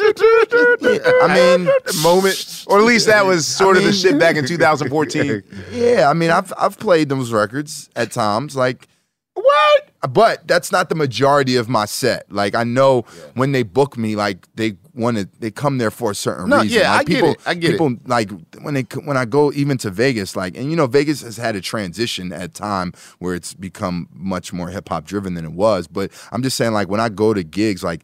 I mean, moment, or at least that was sort of the shit back in 2014? [laughs] yeah, I mean, I've I've played those records at times, like. What? But that's not the majority of my set. Like I know when they book me, like they want to, they come there for a certain No, reason. yeah, like I get people, it. I get it. people like when they when I go even to Vegas, like and you know Vegas has had a transition at time where it's become much more hip hop driven than it was. But I'm just saying, like when I go to gigs, like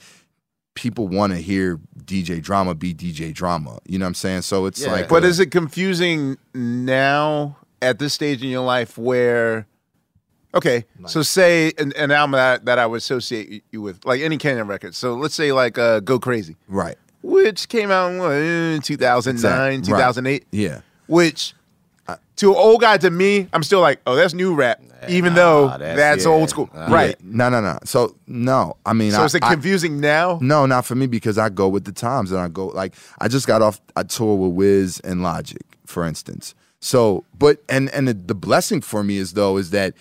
people want to hear DJ drama be DJ drama. You know what I'm saying? So it's Yeah. like, But uh, is it confusing now at this stage in your life where, okay, so say an, an album that, that I would associate you with, like any Canyon record. So let's say like uh, Go Crazy, right? which came out in what, eh, 2009, Exact- right. 2008, Yeah. which to an old guy, to me, I'm still like, oh, that's new rap, even though that's- that's, yeah. old school, Uh, right? No, no, no. So no, I mean, So I, is it I- confusing now? No, not for me because I go with the times and I go like I just got off a tour with Wiz and Logic, for instance. So, but and and the, the blessing for me is though is that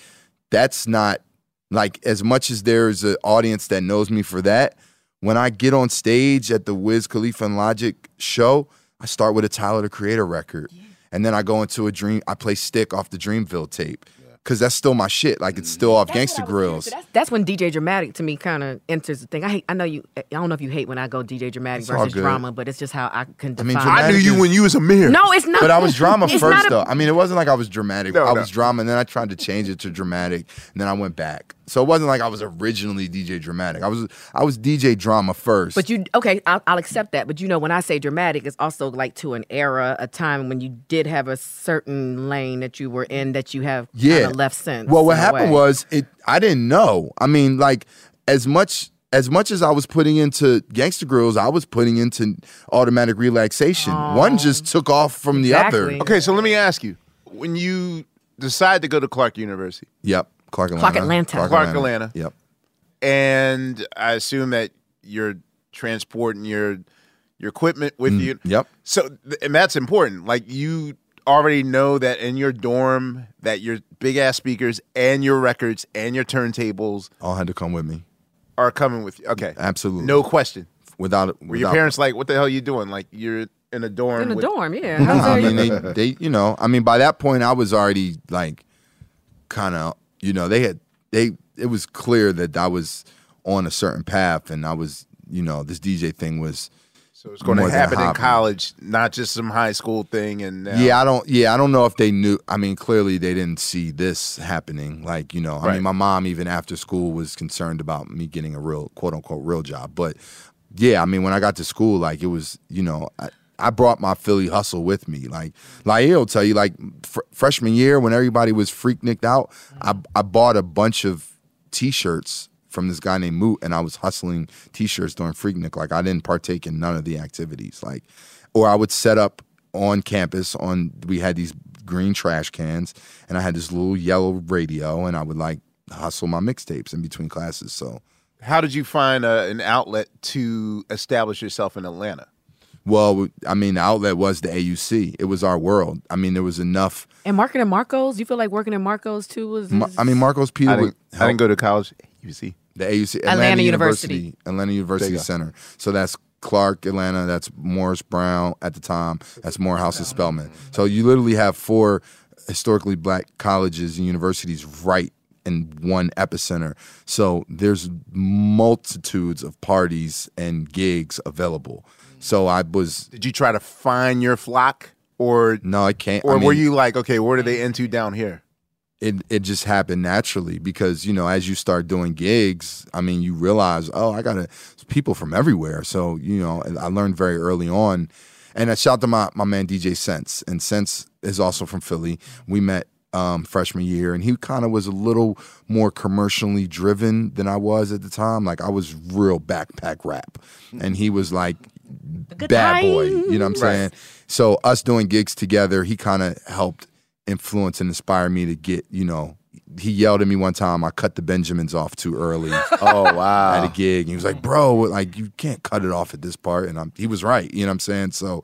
that's not like as much as there's an audience that knows me for that. When I get on stage at the Wiz Khalifa and Logic show, I start with a Tyler the Creator record, and then I go into a dream. I play Stick off the Dreamville tape because that's still my shit. Like it's still off Gangsta Grillz. That's, that's when DJ Dramatic to me kind of enters the thing. I hate, I know you. I don't know if you hate when I go DJ Dramatic It's versus drama, but it's just how I can I define. mean, dramatic I knew you is- when you was a mirror. No, it's not. But I was drama first, a- though. I mean, it wasn't like I was dramatic. No, I no. was drama, and then I tried to change it to dramatic, and then I went back. So it wasn't like I was originally DJ dramatic. I was I was DJ drama first. But you okay? I'll, I'll accept that. But you know, when I say dramatic, it's also like to an era, a time when you did have a certain lane that you were in that you have yeah, left since. Well, what happened way. was it. I didn't know. I mean, like as much. As much as I was putting into Gangsta Grillz, I was putting into automatic relaxation. One oh. just took off from the other. Okay, so let me ask you: when you decide to go to Clark University, Yep. Clark Atlanta. Clark Atlanta. Clark Atlanta. Yep. and I assume that you're transporting your your equipment with you. Mm, Yep. So, and that's important. Like you already know that in your dorm, that your big ass speakers and your records and your turntables All had to come with me. are coming with you. Okay, Absolutely. no question. Without it. Were your parents like, "What the hell are you doing?" Like you're in a dorm. in a with- dorm. Yeah, [laughs] I mean, they, they, you know, I mean, by that point, I was already like, kind of, you know, they had, they, it was clear that I was on a certain path, and I was, you know, this DJ thing was. So it's going to happen in college, not just some high school thing. And now, Yeah, I don't. Yeah, I don't know if they knew. I mean, clearly they didn't see this happening. Like, you know, I mean, my mom even after school was concerned about me getting a real, quote unquote, real job. But yeah, I mean, when I got to school, like it was, you know, I, I brought my Philly hustle with me. Like, Laiya will tell you, like fr- freshman year when everybody was freak nicked out, I I bought a bunch of T-shirts from this guy named Moot, and I was hustling T-shirts during Freaknik. Like I didn't partake in none of the activities. Like, or I would set up on campus. On we had these green trash cans, and I had this little yellow radio, and I would like hustle my mixtapes in between classes. So, How did you find uh, an outlet to establish yourself in Atlanta? Well, I mean, the outlet was the AUC. It was our world. I mean, there was enough. And working at Marcos, you feel like working at Marcos too was. Mar- I mean, Marcos Peter. I didn't, I didn't go to college. You The AUC Atlanta Atlanta, University. University, Atlanta University There you go. Center. So that's Clark, Atlanta. That's Morris Brown at the time. That's Morehouse and Spelman. So you literally have four historically black colleges and universities right in one epicenter. So there's multitudes of parties and gigs available. So I was did you try to find your flock, or no, I can't. or I mean, were you like, okay, where do they into down here? it it just happened naturally because you know as you start doing gigs i mean you realize oh i got people from everywhere. So you know i learned very early on. And i shout out to my, my man dj sense. And sense is also from philly. We met um, freshman year and he kind of was a little more commercially driven than i was at the time. Like i was real backpack rap. And he was like bad boy you know what i'm saying so us doing gigs together he kind of helped influence and inspire me to get, you know, he yelled at me one time, I cut the Benjamins off too early [laughs] Oh wow! at a gig. He was like, bro, like you can't cut it off at this part. And I'm, he was right, you know what I'm saying? So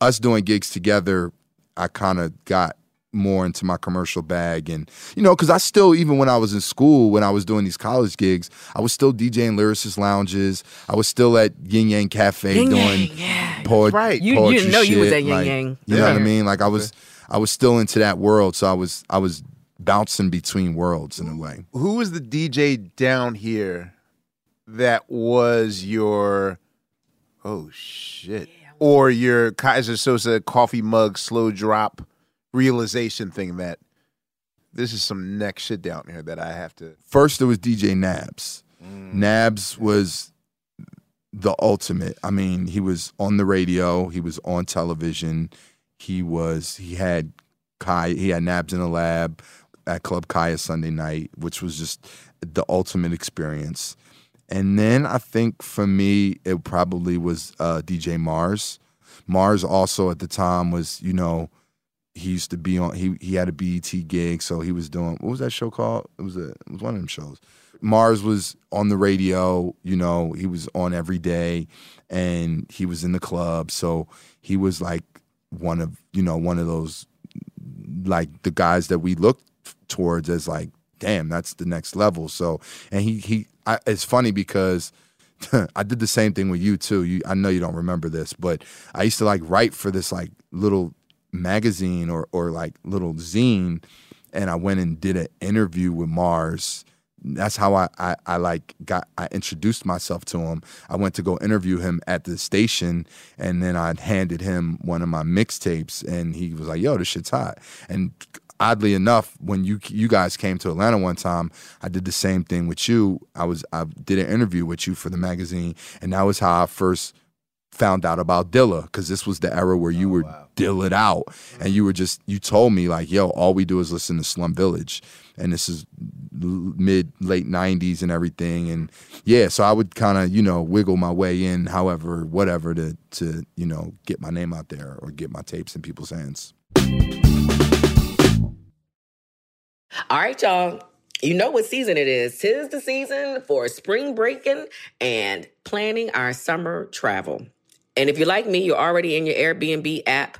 us doing gigs together, I kind of got more into my commercial bag and you know because i still even when i was in school when i was doing these college gigs i was still djing lyricist lounges i was still at yin yang cafe Yin doing Yang, yeah. poet, right. You- you poetry know you was shit, at Yin like, Yang. you know what i mean like i was i was still into that world so i was i was bouncing between worlds in a way Who was the DJ down here that was your oh shit or your Keyser Söze coffee mug slow drop realization thing that this is some next shit down here that I have to first there was DJ Nabs. Mm. Nabs was the ultimate. I mean, he was on the radio, he was on television, he was he had Kai he had Nabs in the lab at Club Kaya Sunday night, which was just the ultimate experience. And then I think for me, it probably was uh, DJ Mars. Mars also at the time was, you know, he used to be on. He he had a BET gig, so he was doing what was that show called? It was a it was one of them shows. Mars was on the radio. You know, he was on every day, and he was in the club. So he was like one of you know one of those like the guys that we looked towards as like damn that's the next level so and he he I, it's funny because [laughs] I did the same thing with you too you I know you don't remember this but I used to like write for this like little magazine or or like little zine and I went and did an interview with Mars that's how I, I I like got I introduced myself to him. I went to go interview him at the station, and then I handed him one of my mixtapes, and he was like, "Yo, this shit's hot." And oddly enough, when you you guys came to Atlanta one time, I did the same thing with you. I was I did an interview with you for the magazine, and that was how I first found out about Dilla because this was the era where you oh, were Dilla it out, and you were just you told me like, "Yo, all we do is listen to Slum Village," and this is mid late 90s and everything and yeah so i would kind of you know wiggle my way in however whatever to to you know get my name out there or get my tapes in people's hands All right, y'all. You know what season it is. Tis the season for spring breaking and planning our summer travel. And if you're like me, you're already in your Airbnb app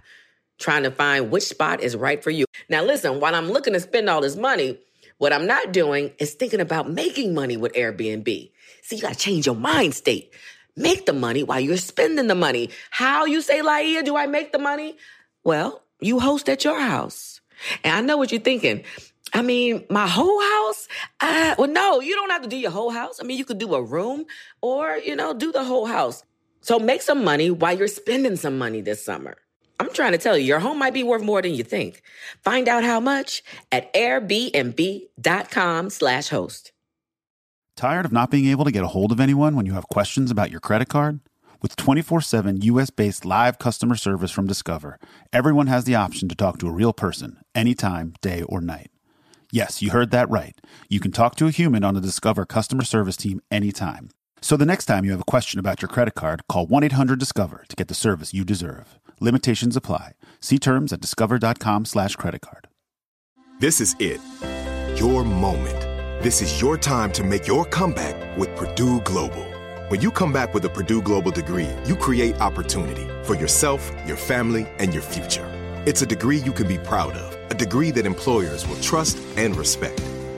trying to find which spot is right for you. Now, listen, while I'm looking to spend all this money, what I'm not doing is thinking about making money with Airbnb. See, you got to change your mind state. Make the money while you're spending the money. How you say, Laiya, do I make the money? Well, you host at your house. And I know what you're thinking. I mean, my whole house? Uh, well, no, you don't have to do your whole house. I mean, you could do a room or, you know, do the whole house. So make some money while you're spending some money this summer. I'm trying to tell you, your home might be worth more than you think. Find out how much at airbnb.com slash host. Tired of not being able to get a hold of anyone when you have questions about your credit card? With 24 7 US based live customer service from Discover, everyone has the option to talk to a real person anytime, day or night. Yes, you heard that right. You can talk to a human on the Discover customer service team anytime. So the next time you have a question about your credit card, call 1 800 Discover to get the service you deserve. Limitations apply. See terms at discover.com slash credit card. This is it. Your moment. This is your time to make your comeback with Purdue Global. When you come back with a Purdue Global degree, you create opportunity for yourself, your family, and your future. It's a degree you can be proud of, a degree that employers will trust and respect.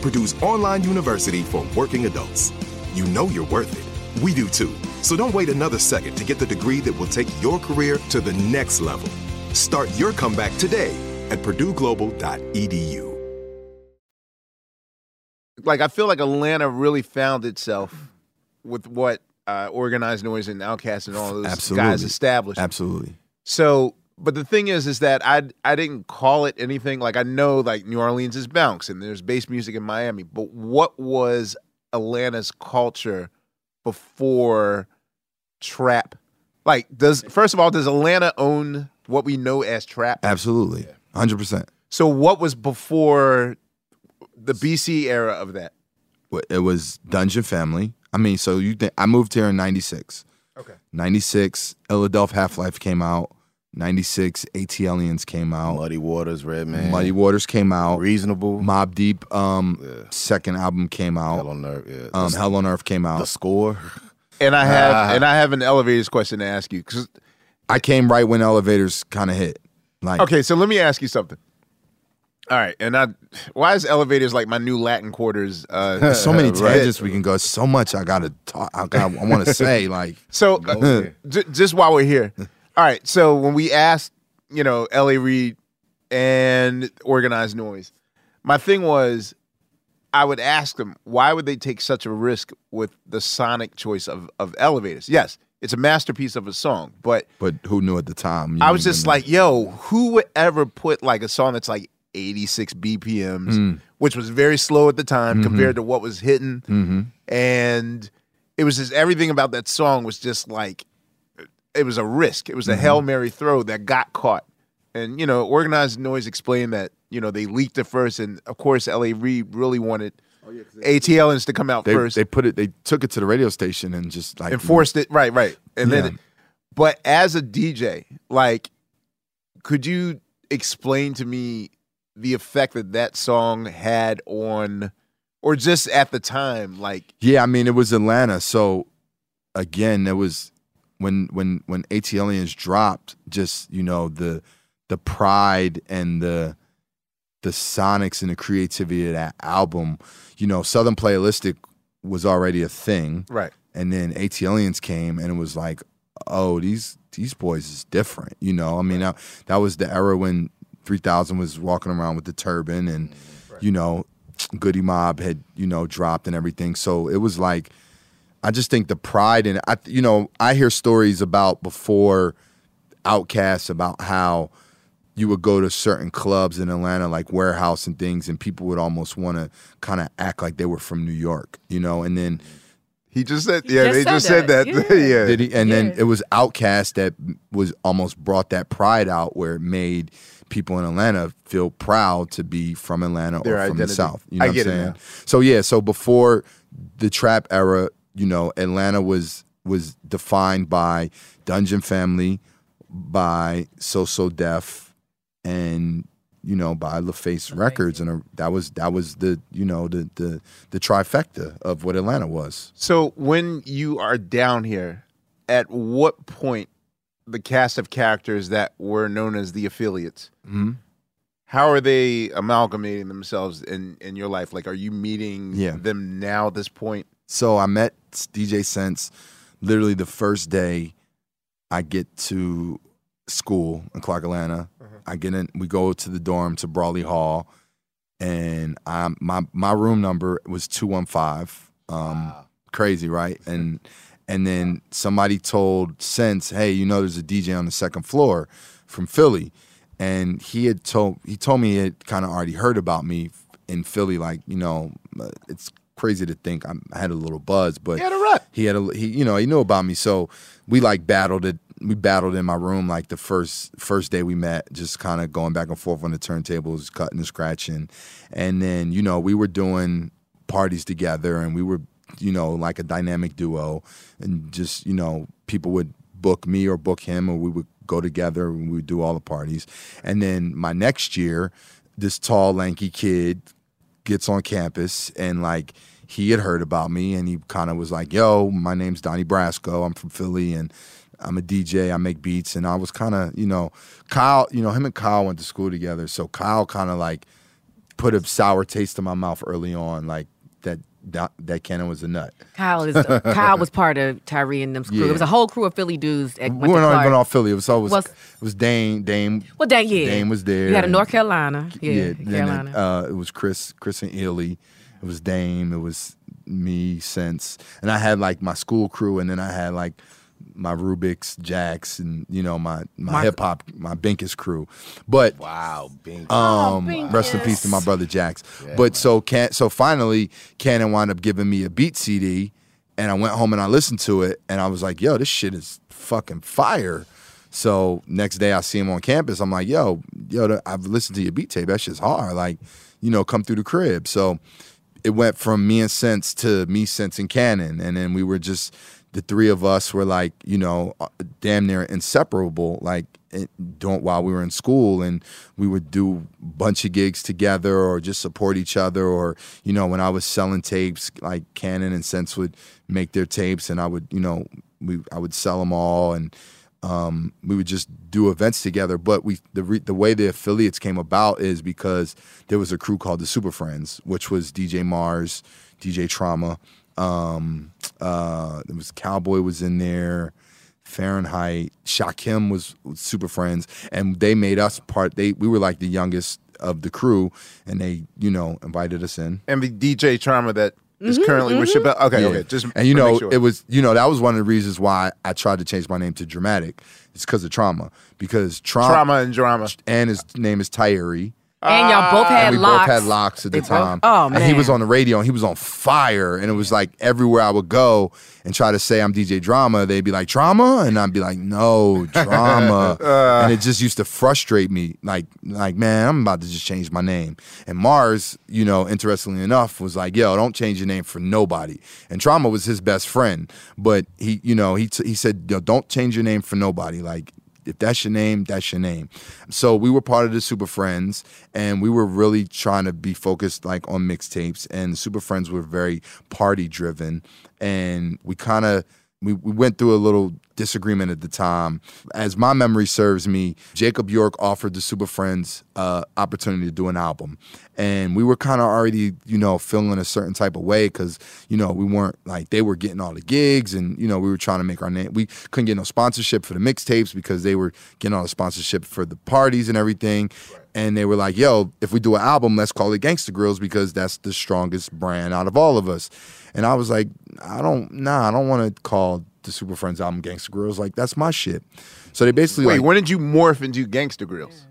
Purdue's online university for working adults. You know you're worth it. We do too. So don't wait another second to get the degree that will take your career to the next level. Start your comeback today at purdueglobal.edu. like I feel like Atlanta really found itself with what uh, organized noise and Outkast and all those Absolutely. guys established. absolutely So, but the thing is, is that I I didn't call it anything. Like I know, like New Orleans is bounce and there's bass music in Miami. But what was Atlanta's culture before trap? Like, does first of all, does Atlanta own what we know as trap? absolutely 100% So, what was before the BC era of that? It was dungeon family i mean so you think i moved here in 96 Okay. 96 Illadelph Halflife came out 96 ATLiens came out Muddy Waters, Redman, muddy waters came out Reasonable, Mobb Deep um Yeah. second album came out Hell on Earth, yeah. um hell on earth came out. the score. And I have Ah. and I have an elevators question to ask you cuz i came right when elevators kind of hit like okay, so let me ask you something. All right, and I why is elevators like my new Latin quarters? Uh, there's so many right? [laughs] tangents we can go so much i gotta talk i, gotta, I want to [laughs] say like So uh, j- just while we're here, all right. So when we asked, you know, L.A. Reid and Organized Noise, my thing was, I would ask them why would they take such a risk with the sonic choice of of elevators? Yes, it's a masterpiece of a song, but but who knew at the time I was just like, yo, who would ever put like a song that's like 86 BPMs, Mm. which was very slow at the time Mhm. compared to what was hitting. Mm-hmm. And it was just everything about that song was just like it was a risk. It was a Mm-hmm. Hail Mary throw that got caught. And you know, organized noise explained that, you know, they leaked it first and of course LA Reid really wanted ATLiens to come out They first. they put it. They took it to the radio station and just like enforced it right right and Yeah. then but as a dj like could you explain to me the effect that that song had on or just at the time like Yeah, I mean it was Atlanta. So again, it was when when when ATLiens dropped, just you know the the pride and the the sonics and the creativity of that album. You know, Southern Playalistic was already a thing, right and then ATLiens came, and it was like, oh, these these boys is different. You know, I mean, that, that was the era when Three Thousand was walking around with the turban, and mm, you know, Goodie Mob had you know dropped and everything. So it was like, I just think the pride in I, you know, I hear stories about before Outkasts about how you would go to certain clubs in Atlanta, like Warehouse and things, and people would almost want to kind of act like they were from New York, you know, and then. he just said He yeah just they said just said that. that [laughs] Yeah. yeah, Did he? And Yeah. then it was Outkast that was almost brought that pride out, where it made people in Atlanta feel proud to be from Atlanta Their or from the. South. You know I what get it I'm saying? now. So yeah, so before the trap era, you know, Atlanta was was defined by Dungeon Family, by So So Def, and you know by LaFace Records, and uh, that was that was the you know the the the trifecta of what Atlanta was. so when you are down here at what point the cast of characters that were known as the affiliates Mm-hmm. how are they amalgamating themselves in in your life like are you meeting Yeah. them now at this point So I met DJ Sense literally the first day I get to school in Clark, Atlanta. I get in, we go to the dorm to Brawley Hall, and I my my room number was two one five. Um, crazy, right? [laughs] And and then somebody told Sense, hey, you know, there's a DJ on the second floor from Philly, and he had told he told me he had kind of already heard about me in Philly. Like, you know, it's crazy to think I'm, I had a little buzz, but He had a rep. he had a he you know he knew about me. So we like battled it we battled in my room like the first first day we met just kind of going back and forth on the turntables cutting and scratching. And then you know we were doing parties together and we were you know like a dynamic duo. And just you know people would book me or book him or we would go together and we would do all the parties. And then my next year this tall lanky kid gets on campus and like he had heard about me and he kind of was like, "Yo, my name's Donnie Brasco. I'm from Philly and I'm a DJ. I make beats." And I was kind of, you know, Kyle, you know, him and Kyle went to school together, so Kyle kind of like put a sour taste in my mouth early on, like that that, Cannon was a nut. Kyle is [laughs] Kyle was part of Tyree and them's crew. Yeah. It was a whole crew of Philly dudes. At, We weren't Clark. even off Philly. It was always Was- it was Dame Dame. Well, dang, yeah. Dame was there. You had a North Carolina. Yeah, then Carolina. It, uh, it was Chris, Chris and Illy. It was Dame. It was me, since, and I had like my school crew, and then I had like my Rubik's, Jacks, and you know my my Mark- hip hop, my Binkus crew. But Wow, Bing. um, rest in peace to my brother Jax. but so can so finally, Cannon wound up giving me a beat CD, and I went home and I listened to it, and I was like, "Yo, this shit is fucking fire." So next day I see him on campus. I'm like, "Yo, yo, I've listened to your beat tape. That shit's hard. Like, you know, come through the crib." So it went from me and Sense to me, Sense, and Cannon, and then we were just the three of us were like, you know, uh, damn near inseparable. Like, it, don't while we were in school, and we would do bunch of gigs together, or just support each other, or you know, when I was selling tapes, like Cannon and Sense would make their tapes, and I would, you know, we I would sell them all, and um, we would just do events together. But we the re, the way the affiliates came about is because there was a crew called the Super Friends, which was DJ Mars, DJ Trauma. Um, uh, there was Cowboy was in there, Fahrenheit, Shakim was, was Super Friends, and they made us part. They we were like the youngest of the crew, and they you know invited us in. and the DJ Trauma that is currently with Chappelle. Okay, Yeah. okay, just and you know sure. it was you know that was one of the reasons why I tried to change my name to Dramatic. It's because of trauma because trauma, trauma and drama. and his name is Tyree And y'all both ah. had and we locks. both had locks at the They both- time. oh, And he man. was on the radio and he was on fire. And it was like everywhere I would go and try to say I'm DJ Drama, they'd be like, Drama? And I'd be like, no, Drama. [laughs] and it just used to frustrate me. Like, like, man, I'm about to just change my name. And Mars, you know, interestingly enough, was like, yo, don't change your name for nobody. And Trauma was his best friend. But he, you know, he, t- he said, yo, don't change your name for nobody. Like, if that's your name, that's your name. So we were part of the Super Friends, and we were really trying to be focused like on mixtapes. And the Super Friends were very party driven, and we kind of we, we went through a little disagreement at the time. As my memory serves me, Jacob York offered the Super Friends uh, opportunity to do an album, and we were kind of already you know feeling a certain type of way because you know we weren't like they were getting all the gigs, and you know we were trying to make our name. We couldn't get no sponsorship for the mixtapes because they were getting all the sponsorship for the parties and everything. And they were like, "Yo, if we do an album, let's call it Gangsta Grillz because that's the strongest brand out of all of us." And I was like, "I don't, nah, I don't want to call the Super Friends album Gangsta Grillz. Like that's my shit." So they basically Wait, like, when did you morph into Gangsta Grillz?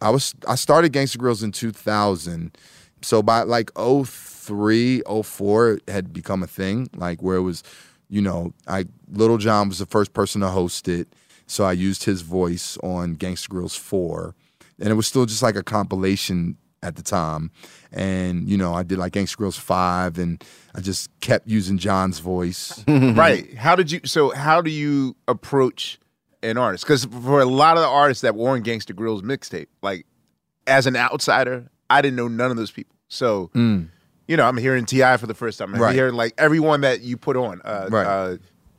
I was I started Gangsta Grillz in 2000. So by like 03, 04 it had become a thing like where it was you know, I Lil Jon was the first person to host it. So I used his voice on Gangsta Grillz 4 and it was still just like a compilation at the time. And you know, I did like Gangsta Grillz 5 and I just kept using Jon's voice. [laughs] right. How did you? So how do you approach an artist? Because for a lot of the artists that were on Gangsta Grills mixtape, like as an outsider, I didn't know none of those people. So you know, I'm hearing Ti for the first time. I'm Right. hearing like everyone that you put on. Uh, Right. uh,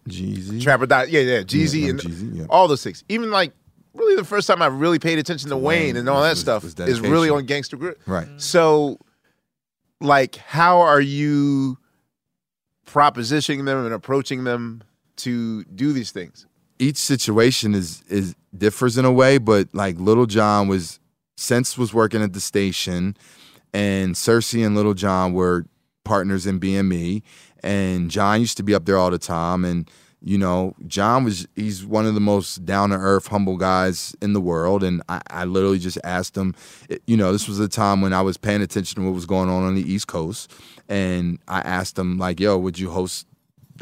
Jeezy. Trap or Die, yeah, yeah, Jeezy Yeah, and Jeezy, yeah. all those things. Even like really the first time I really paid attention to Wayne, Wayne and all that was- stuff was is really on Gangsta Grillz. Right. So, like, how are you propositioning them and approaching them to do these things? each situation is is differs in a way, but like Lil Jon was since was working at the station, and Cersei and Lil Jon were partners in BME, and Jon used to be up there all the time, and you know Jon was he's one of the most down to earth, humble guys in the world, and I, I literally just asked him, you know, this was a time when I was paying attention to what was going on on the East Coast, and I asked him like, "Yo, would you host?"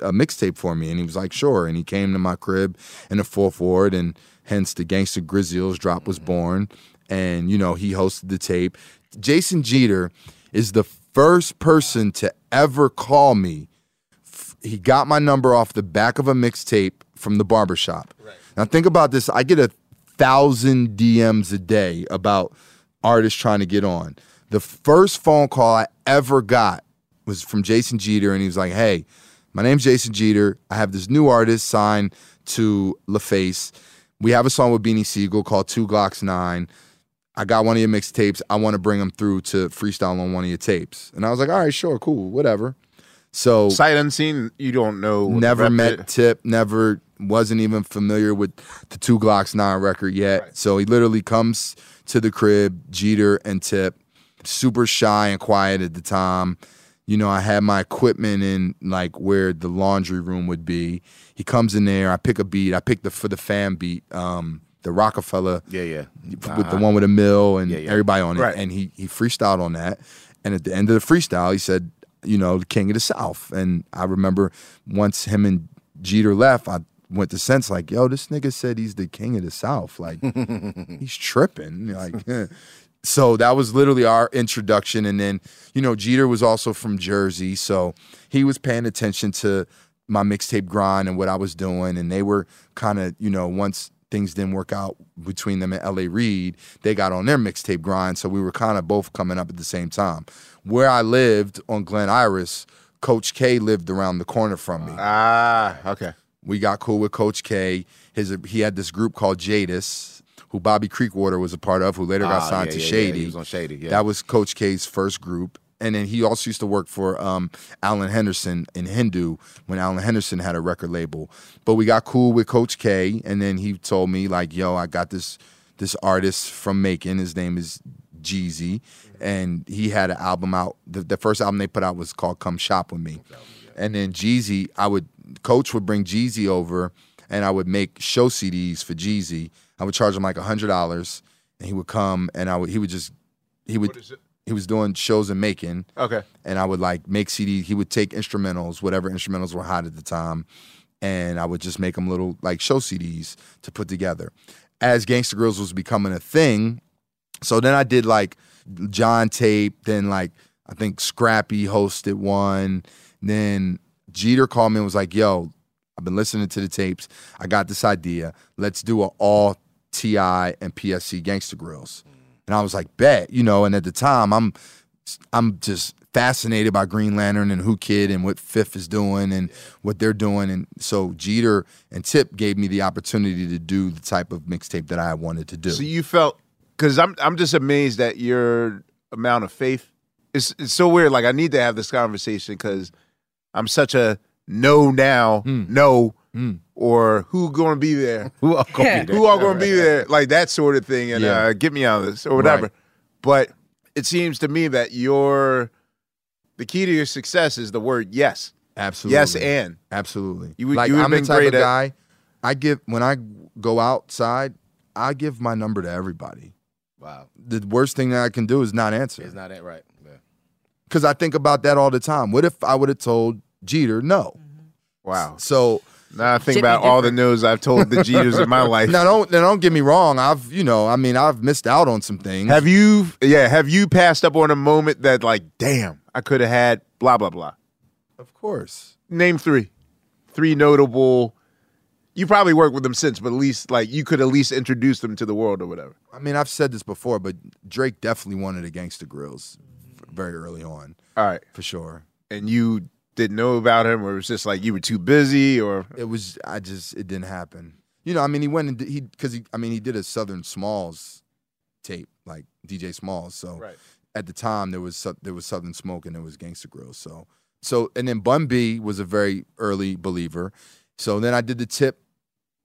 a mixtape for me? And he was like sure. And he came to my crib in the fourth ward and hence the gangster grizzlies drop was mm-hmm. born. And you know he hosted the tape. Jason Geter is the first person to ever call me he got my number off the back of a mixtape from the barbershop now think about this i get a thousand dms a day about artists trying to get on the first phone call i ever got was from jason Geter and he was like hey my name's Jason Geter. I have this new artist signed to LaFace. We have a song with Beanie Sigel called Two Glocks Nine. I got one of your mixtapes. I want to bring them through to freestyle on one of your tapes. And I was like, all right, sure, cool, whatever. So Sight unseen, you don't know. never met it- Tip, never wasn't even familiar with the Two Glocks Nine record yet. So he literally comes to the crib, Geter and Tip, super shy and quiet at the time. You know, I had my equipment in like where the laundry room would be. He comes in there, I pick a beat. I pick the for the fan beat, um, the Rockefeller Yeah, yeah. with the one with a mill and Yeah, yeah. everybody on it. Right. And he he freestyled on that. And at the end of the freestyle, he said, you know, the king of the South. And I remember once him and Geter left, I went to sense like, yo, this nigga said he's the king of the South. Like [laughs] he's tripping. Like [laughs] so that was literally our introduction. And then, you know, Geter was also from Jersey. So he was paying attention to my mixtape grind and what I was doing. And they were kind of, you know, once things didn't work out between them and LA Reid, they got on their mixtape grind. So we were kind of both coming up at the same time. Where I lived on Glen Iris, Coach K lived around the corner from me. Ah, okay. We got cool with Coach K. His he had this group called Jadis, who Bobby Creekwater was a part of, who later got Ah, signed yeah, to yeah, yeah, Shady. he was on Shady, yeah. That was Coach K's first group. And then he also used to work for um, Alan Henderson in Hindu when Alan Henderson had a record label. But we got cool with Coach K, and then he told me like, "Yo, I got this this artist from Macon. His name is Jeezy, and he had an album out. The, the first album they put out was called Come Shop with Me. And then Jeezy, I would Coach would bring Jeezy over, and I would make show CDs for Jeezy. I would charge him like hundred dollars, and he would come, and I would he would just he would he was doing shows in Macon. Okay. and I would like make CD. He would take instrumentals, whatever instrumentals were hot at the time, and I would just make them little like show CDs to put together. As Gangsta Grills was becoming a thing, so then I did like John tape, then like I think Scrappy hosted one, then Geter called me and was like, "Yo, I've been listening to the tapes. I got this idea. Let's do an all Ti and PSC Gangsta Grillz." And I was like, "Bet," you know. And at the time, I'm I'm just fascinated by Green Lantern and Whoo Kid and what Fifth is doing and what they're doing. And so Geter and Tip gave me the opportunity to do the type of mixtape that I wanted to do. So you felt because I'm I'm just amazed at your amount of faith. It's it's so weird. Like I need to have this conversation because I'm such a no now, no, or who going to be there, [laughs] Who are gonna be who are going to be there, like that sort of thing, and Yeah. uh, get me out of this or whatever. Right. But it seems to me that your the key to your success is the word yes, Absolutely. yes, and Absolutely. You like you would I'm the type great of at- guy. I give when I go outside, I give my number to everybody. Wow. The worst thing that I can do is not answer. It's not that right. Yeah. Because I think about that all the time. What if I would have told Geter no? Mm-hmm. wow. So Now I think Should be about all the no's I've told the Geters in my [laughs] life. now don't now don't get me wrong. I've you know I mean I've missed out on some things. Have you, yeah, have you passed up on a moment that, like, damn, I could have had blah, blah, blah? of course. Name three. Three notable. You probably worked with them since, but at least, like, you could at least introduce them to the world or whatever. I mean I've said this before, but Drake definitely wanted a Gangsta Grillz very early on All right. for sure. And you didn't know about him, or it was just like you were too busy, or. It was I just it didn't happen. You know I mean he went and did, he because he I mean he did a Southern Smalls tape like DJ Smallz. So Right. at the time there was there was Southern Smoke and there was Gangsta Grillz. So so and then Bun B was a very early believer. So then I did the tip,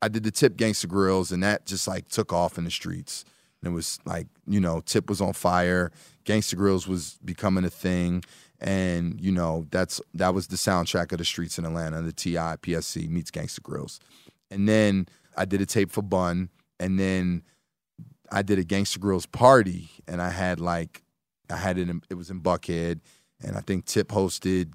I did the tip Gangsta Grillz, and that just like took off in the streets. And it was like you know Tip was on fire, Gangsta Grillz was becoming a thing, and you know that's that was the soundtrack of the streets in Atlanta. The Ti PSC meets Gangsta Grillz, and then I did a tape for Bun, and then I did a Gangsta Grillz party, and I had like I had it. In, it was in Buckhead, and I think Tip hosted,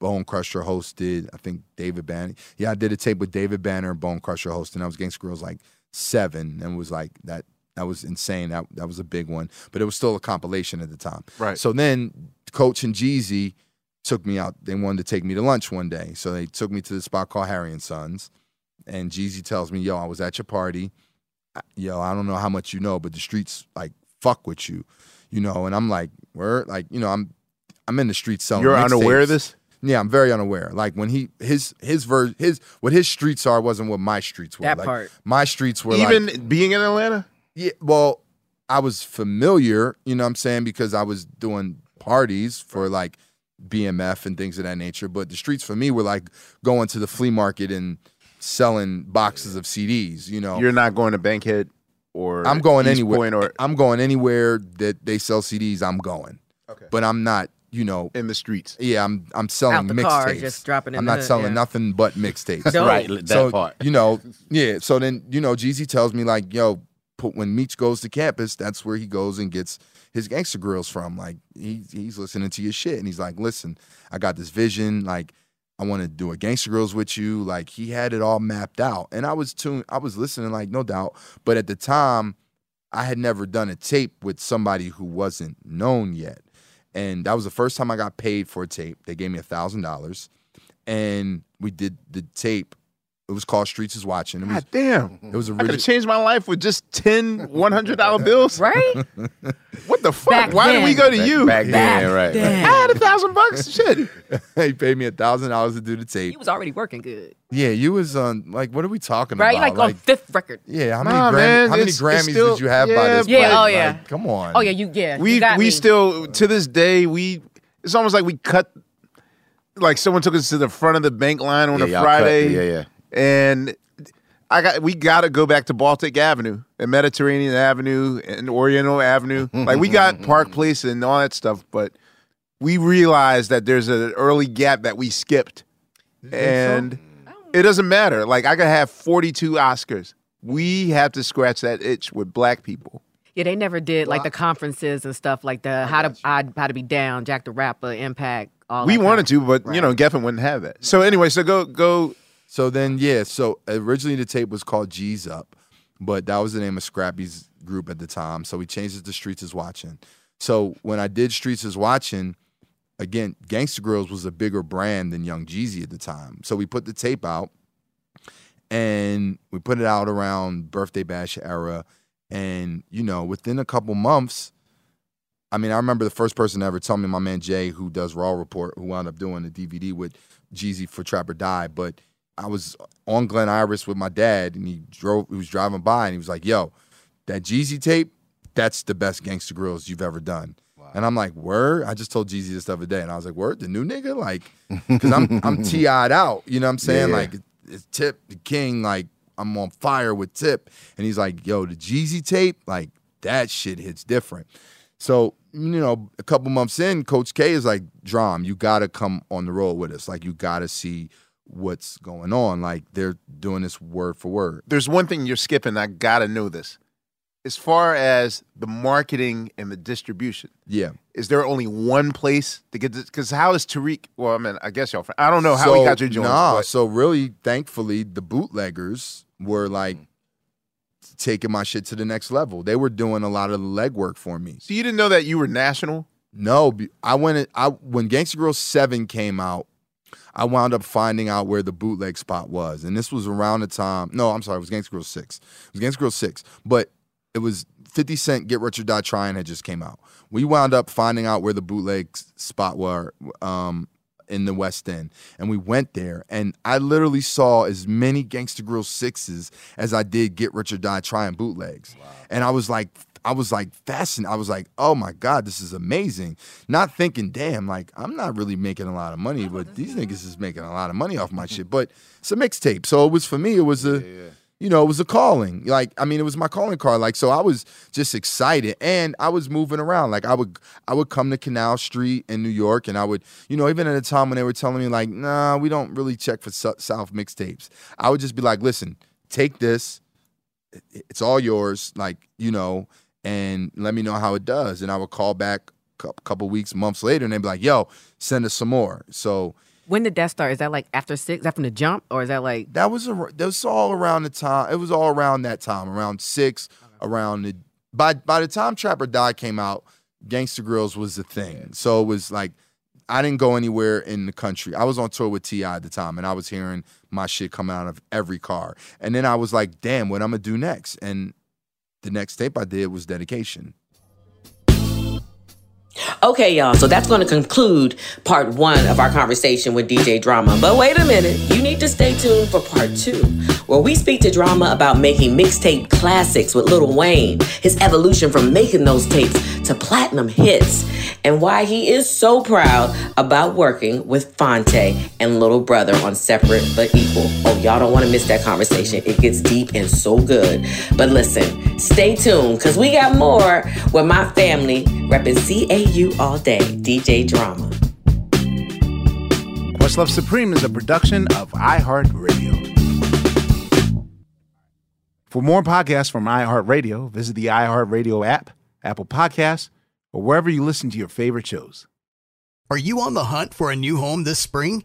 Bone Crusher hosted. I think David Banner. Yeah, I did a tape with David Banner and Bone Crusher hosting. I was Gangsta Grillz like seven, and was like that. That was insane. That that was a big one, but it was still a compilation at the time. Right. So then Coach and Jeezy took me out. They wanted to take me to lunch one day, so they took me to the spot called Harry and Sons. And Jeezy tells me, "Yo, I was at your party. Yo, I don't know how much you know, but the streets like fuck with you, you know." And I'm like, "Word, like you know, I'm I'm in the streets selling." You're unaware of mixtapes. this? Yeah, I'm very unaware. Like when he his his ver his what his streets are wasn't what my streets were. That like, part. My streets were Even like, being in Atlanta? yeah, well, I was familiar, you know what I'm saying, because I was doing parties for like BMF and things of that nature. But the streets for me were like going to the flea market and selling boxes of CDs, you know. You're not going to Bankhead or. I'm going East anywhere. Point or I'm going anywhere that they sell CDs, I'm going. Okay. But I'm not, you know, in the streets. yeah, I'm I'm selling Out the car, mixtapes. just dropping in I'm the not hood, selling yeah. nothing but mixtapes. Dope. Right, that so part. you know, yeah. So then you know, Jeezy tells me like, yo, put when Meech goes to campus, that's where he goes and gets his Gangsta Grillz from. Like he he's listening to your shit, and he's like, listen, I got this vision, like. I want to do a Gangsta Grillz with you. Like he had it all mapped out, and I was tuned. I was listening, like no doubt. But at the time, I had never done a tape with somebody who wasn't known yet, and that was the first time I got paid for a tape. They gave me a thousand dollars, and we did the tape. It was called Streets is Watching. It was God damn. it was I could have changed my life with just 10 $100 [laughs] bills. Right? [laughs] What the fuck? Back Why did we go to you? Back then, right. I had a thousand bucks. Shit. [laughs] he paid me a thousand dollars to do the tape. He was already working good. Yeah, you was on like what are we talking about? Right? about? Like on fifth record. yeah, how many Nah, Grammy, man, how many it's- it's Grammys still- did you have by yeah, this Yeah, point? oh, Like, yeah. come on. Oh yeah, you yeah. you We got we me. still to this day we it's almost like we cut like someone took us to the front of the bank line on Yeah, a y'all cut- Friday. yeah, yeah. And I got we got to go back to Baltic Avenue and Mediterranean Avenue and Oriental Avenue. like we got [laughs] Park Place and all that stuff, but we realized that there's an early gap that we skipped. And it doesn't matter. Like I could have 42 Oscars. We have to scratch that itch with black people. Yeah, they never did like the conferences and stuff like the how to I, how to be down, Jack the Rapper, Impact. All we that wanted kind to, but you know, Geffen wouldn't have that. So anyway, so go go. So then, yeah. So originally the tape was called G's Up, but that was the name of Scrappy's group at the time. So we changed it to Streets is Watching. So when I did Streets is Watching, again, Gangsta Grillz was a bigger brand than Young Jeezy at the time. So we put the tape out, and we put it out around Birthday Bash era, and you know, within a couple months. I mean, I remember the first person to ever tell me, my man Jay, who does Raw Report, who wound up doing the DVD with Jeezy for Trap or Die. But I was on Glen Iris with my dad, and he drove. He was driving by, and he was like, "Yo, that Jeezy tape, that's the best Gangsta Grillz you've ever done." And I'm like, "Word!" I just told Jeezy this the other day, and I was like, "Word, the new nigga, like, because I'm I'm [laughs] ti'd out, you know what I'm saying? Yeah. Like, it's Tip the King, like I'm on fire with Tip, and he's like, "Yo, the Jeezy tape, like that shit hits different." So, you know, a couple months in, Coach K is like, Drum, you gotta come on the road with us. Like, you gotta see what's going on. Like, they're doing this word for word. There's one thing you're skipping. I gotta know this. As far as the marketing and the distribution, Yeah. is there only one place to get this? Because how is Tariq? Well, I mean, I guess y'all. I don't know how he got your joints. Nah, but- so really, thankfully, the bootleggers were like mm. taking my shit to the next level. They were doing a lot of the legwork for me. so you didn't know that you were national? No, I went. I when Gangsta Grillz Seven came out, I wound up finding out where the bootleg spot was, and this was around the time. No, I'm sorry, it was Gangsta Grillz Six. It was Gangsta Grillz Six, but it was 50 Cent Get Rich or Die Trying had just came out. We wound up finding out where the bootleg spot were um, in the West End, and we went there, and I literally saw as many Gangsta Grillz sixes as I did Get Rich or Die Trying bootlegs, and I was like. I was like fascinated. I was like, "Oh my god, this is amazing!" Not thinking, "Damn, like I'm not really making a lot of money, but these niggas is making a lot of money off my shit." But it's a mixtape, so it was for me. It was a, you know, it was a calling. Like, I mean, it was my calling card. Like, so I was just excited, and I was moving around. Like, I would, I would come to Canal Street in New York, and I would, you know, even at a time when they were telling me like, "Nah, we don't really check for South mixtapes," I would just be like, "Listen, take this." it's all yours like you know and let me know how it does and i would call back a couple weeks months later and they'd be like yo send us some more so When did that start? Is that like after six? That from the jump, or is that like that was a, that was all around the time it was all around that time around six around the by by the time Trap or Die came out Gangsta Grillz was the thing so it was like I didn't go anywhere in the country. I was on tour with Ti at the time, and I was hearing my shit coming out of every car. And then I was like, "Damn, what I'm gonna do next?" And the next tape I did was dedication. Okay, y'all. So that's going to conclude part one of our conversation with DJ Drama. But wait a minute. You need to stay tuned for part two, where we speak to Drama about making mixtape classics with Lil Wayne, his evolution from making those tapes to platinum hits, and why he is so proud about working with Phonte and Little Brother on Separate but Equal. Oh, y'all don't want to miss that conversation. It gets deep and so good. But listen, stay tuned because we got more with my family repping CAU all day, DJ Drama. Questlove Supreme is a production of iHeartRadio. For more podcasts from iHeartRadio, visit the iHeartRadio app, Apple Podcasts, or wherever you listen to your favorite shows. Are you on the hunt for a new home this spring,